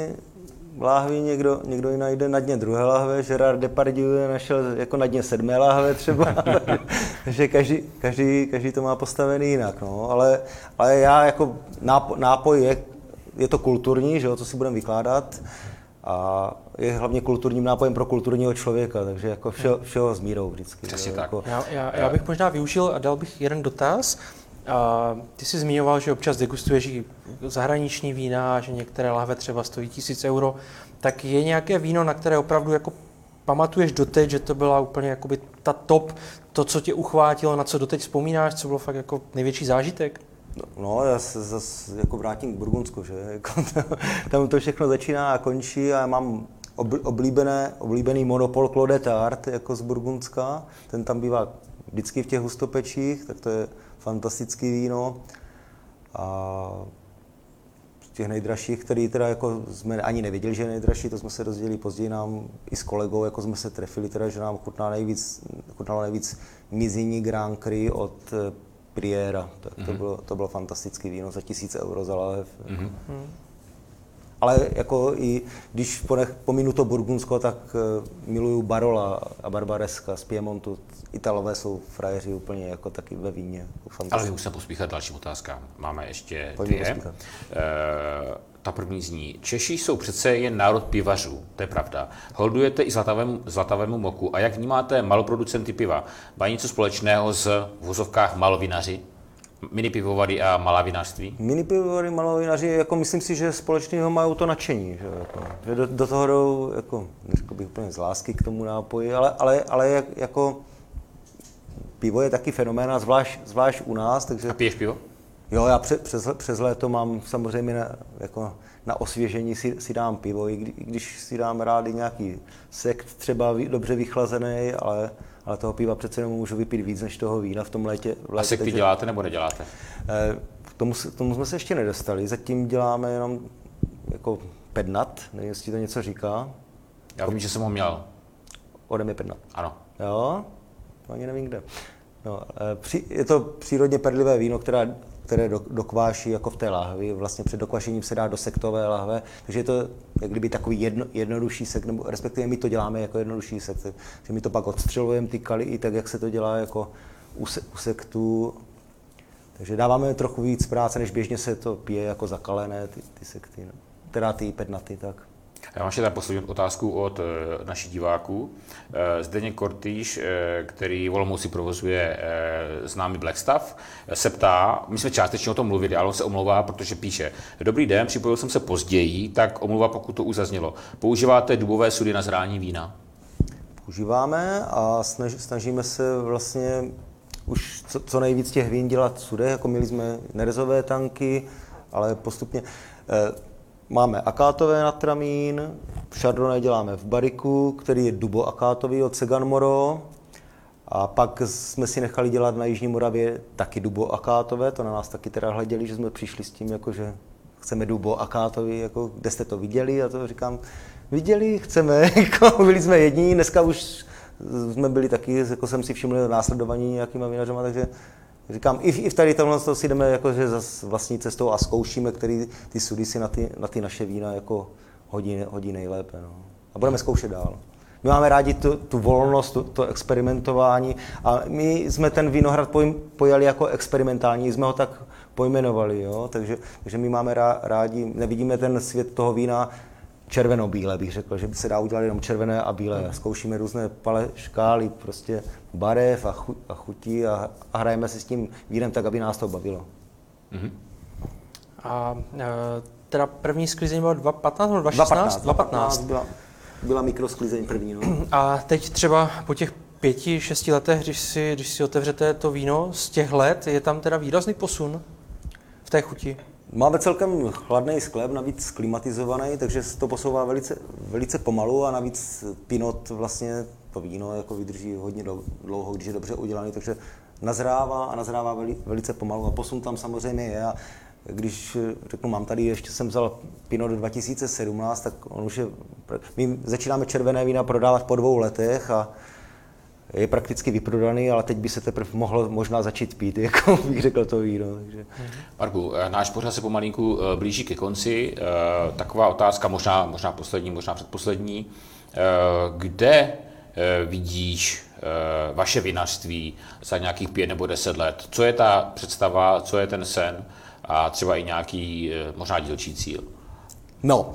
láhvi, někdo, někdo ji najde na dně druhé láhve, Gerard Depardieu našel jako na dně sedmé láhve třeba, (laughs) takže každý, každý, každý to má postavený jinak, no. ale, ale já jako nápoj je, je to kulturní, že jo, co si budeme vykládat, a je hlavně kulturním nápojem pro kulturního člověka, takže jako všeho, všeho s mírou vždycky. Přesně tak. Jako, já, já, já bych možná využil a dal bych jeden dotaz. A ty jsi zmiňoval, že občas degustuješ i zahraniční vína, že některé lahve třeba stojí tisíc euro. Tak je nějaké víno, na které opravdu jako pamatuješ doteď, že to byla úplně jakoby ta top, to, co tě uchvátilo, na co doteď vzpomínáš, co bylo fakt jako největší zážitek? No, já se zase jako vrátím k Burgundsku, že? (laughs) Jako tam to všechno začíná a končí a já mám oblíbené, oblíbený monopol Claude Tart jako z Burgundska. Ten tam bývá vždycky v těch hustopečích, tak to je fantastický víno. A z těch nejdražších, který teda jako jsme ani nevěděli, že je nejdražší, to jsme se dozvěděli později nám i s kolegou, jako jsme se trefili teda, že nám chutná nejvíc, chutnalo nejvíc mizini Grand Cru od eh, Priera. Tak to, mm-hmm. bylo, to bylo fantastický víno za tisíc euro za láhev. Mm-hmm. Ale jako i když ponech, pominu to Burgundsko, tak uh, miluju Barola a Barbareska z Piemontu. Italové jsou frajeři úplně jako taky ve víně. Jako Ale my musíme pospíchat dalším otázkám. Máme ještě Pojďme dvě. E, ta první zní, Češi jsou přece jen národ pivařů, to je pravda. Holdujete i zlatavému, zlatavému moku. A jak vnímáte maloproducenty piva? Mají něco společného s v vozovkách malovinaři? Mini pivovary a malá vinařství? Mini pivovary, malá vinaři, jako myslím si, že společného mají to nadšení. Že, jako, že do, do, toho jdou, jako, neřekl bych úplně z lásky k tomu nápoji, ale, ale, ale jak, jako pivo je taky fenomén, zvlášť, zvlášť u nás. Takže... A piješ pivo? Jo, já přes, přes, přes léto mám samozřejmě na, jako na osvěžení si, si dám pivo, i, kdy, i když si dám rádi nějaký sekt třeba dobře vychlazený, ale ale toho piva přece jenom můžu vypít víc než toho vína v tom létě. V létě A sekty takže, děláte nebo neděláte? Eh, k tomu, k tomu jsme se ještě nedostali, zatím děláme jenom jako pednat, nevím, jestli to něco říká. Já vím, že jsem ho měl. Ode mě pednat. Ano. Jo, to ani nevím kde. No, eh, je to přírodně perlivé víno, která, které do, dokváší jako v té lahvi. Vlastně před dokvašením se dá do sektové lahve, takže je to jak kdyby takový jedno, jednodušší sekt, nebo respektive my to děláme jako jednodušší sekt, že my to pak odstřelujeme ty kaly i tak, jak se to dělá jako u, se, u sektů. Takže dáváme trochu víc práce, než běžně se to pije jako zakalené ty, ty sekty, no. teda ty pednaty, tak. Já mám ještě tam poslední otázku od uh, našich diváků. Uh, Zdeněk Kortýš, uh, který volomou si provozuje známý Blackstaff, se ptá, my jsme částečně o tom mluvili, ale on se omlouvá, protože píše, dobrý den, připojil jsem se později, tak omluva, pokud to už zaznělo. Používáte dubové sudy na zrání vína? Používáme a snaž, snažíme se vlastně už co, co nejvíc těch vín dělat sude, jako měli jsme nerezové tanky, ale postupně. Máme akátové natramín, šardonnay děláme v bariku, který je dubo akátový od Segan Moro. A pak jsme si nechali dělat na Jižní Moravě taky dubo akátové, to na nás taky teda hleděli, že jsme přišli s tím, jako, že chceme dubo akátový, jako, kde jste to viděli, a to říkám, viděli, chceme, (laughs) jako, byli jsme jediní, dneska už jsme byli taky, jako jsem si všiml, následovaní nějakýma vinařama, takže Říkám, i, i v tady tomhle to si jdeme jakože vlastní cestou a zkoušíme, který ty sudy si na ty, na ty naše vína jako hodí, hodí nejlépe. No. A budeme zkoušet dál. My máme rádi tu, tu volnost, tu, to experimentování a my jsme ten vinohrad pojali jako experimentální, jsme ho tak pojmenovali, jo? Takže, takže my máme rádi, nevidíme ten svět toho vína červeno-bílé, bych řekl, že by se dá udělat jenom červené a bílé. Hmm. Zkoušíme různé pale, škály, prostě barev a, chu, a chutí a, a hrajeme si s tím vínem tak, aby nás to bavilo. Mm-hmm. A e, teda první sklizeň byla 2015 nebo 2016? 2015. Byla, byla mikrosklizeň první. No. (clears throat) A teď třeba po těch pěti, šesti letech, když si, když si otevřete to víno z těch let, je tam teda výrazný posun v té chuti? Máme celkem chladný sklep, navíc klimatizovaný, takže se to posouvá velice, velice pomalu a navíc Pinot vlastně to víno jako vydrží hodně dlouho, když je dobře udělaný, takže nazrává a nazrává veli, velice pomalu a posun tam samozřejmě je. A když řeknu, mám tady, ještě jsem vzal Pinot 2017, tak on už je, my začínáme červené vína prodávat po dvou letech a je prakticky vyprodaný, ale teď by se teprve mohlo možná začít pít, (laughs) jako bych řekl to víno. Takže. Marku, eh, náš pořad se pomalinku eh, blíží ke konci. Eh, taková otázka, možná, možná poslední, možná předposlední. Kde vidíš vaše vinařství za nějakých pět nebo deset let? Co je ta představa, co je ten sen a třeba i nějaký možná dílčí cíl? No,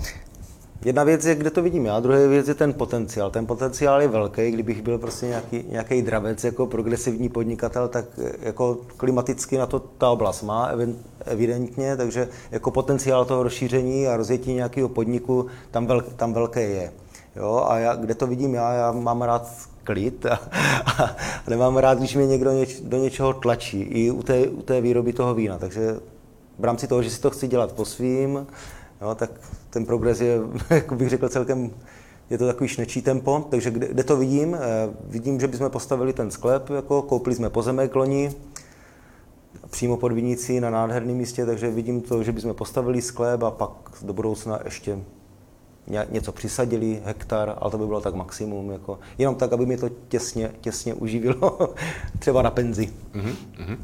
Jedna věc je, kde to vidím já, druhá věc je ten potenciál. Ten potenciál je velký, kdybych byl prostě nějaký, nějaký dravec jako progresivní podnikatel, tak eh, jako klimaticky na to ta oblast má evidentně, takže jako potenciál toho rozšíření a rozjetí nějakého podniku tam, vel, tam velké je. Jo, a já, kde to vidím já, já mám rád klid a, a nemám rád, když mě někdo něč, do něčeho tlačí, i u té, u té výroby toho vína. Takže v rámci toho, že si to chci dělat po svým, jo, tak ten progres je, (laughs) jak bych řekl, celkem je to takový šnečí tempo, takže kde, kde to vidím? Eh, vidím, že bychom postavili ten sklep, jako koupili jsme pozemek loni, přímo pod Vinicí na nádherném místě, takže vidím to, že bychom postavili sklep a pak do budoucna ještě něco přisadili, hektar, ale to by bylo tak maximum, jako, jenom tak, aby mi to těsně, těsně uživilo, (laughs) třeba na penzi. Mm-hmm.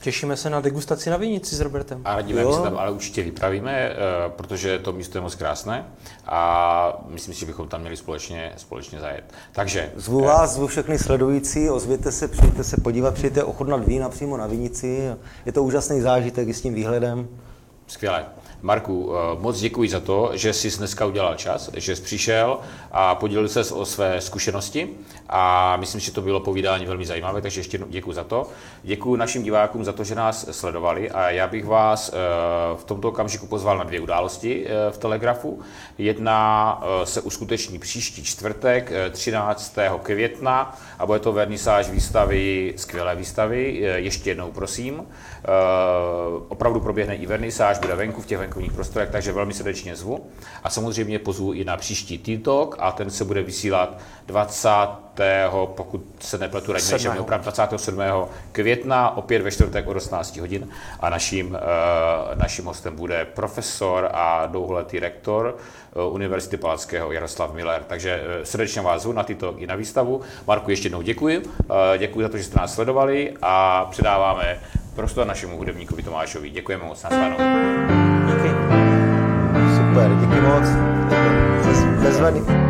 Těšíme se na degustaci na Vinici s Robertem. A díváme se tam, ale určitě vypravíme, eh, protože to místo je moc krásné a myslím si, že bychom tam měli společně, společně zajet. Takže... Zvu vás, zvu všechny sledující, ozvěte se, přijďte se podívat, přijďte ochutnat vína přímo na Vinici. Je to úžasný zážitek i s tím výhledem. Skvěle. Marku, eh, moc děkuji za to, že jsi dneska udělal čas, že jsi přišel a podělil se o své zkušenosti a myslím, že to bylo povídání velmi zajímavé, takže ještě děkuji za to. Děkuji našim divákům za to, že nás sledovali a já bych vás eh, v tomto okamžiku pozval na dvě události eh, v Telegrafu. Jedna se uskuteční příští čtvrtek, 13. května a bude to vernisáž výstavy, skvělé výstavy, ještě jednou prosím. Opravdu proběhne i vernisáž, bude venku v těch venkovních prostorech, takže velmi srdečně zvu. A samozřejmě pozvu i na příští TikTok a ten se bude vysílat 20. pokud se nepletu, radně, že opravdu 27. května, opět ve čtvrtek o 18 hodin. A naším, uh, naším hostem bude profesor a dlouholetý rektor uh, Univerzity Palackého Jaroslav Miller. Takže uh, srdečně vás zvu na tyto i na výstavu. Marku, ještě jednou děkuji. Děkuji za to, že jste nás sledovali a předáváme prostor našemu hudebníkovi Tomášovi. Děkujeme moc, nashledanou. Díky. Super, díky moc. Bez, bezvadný.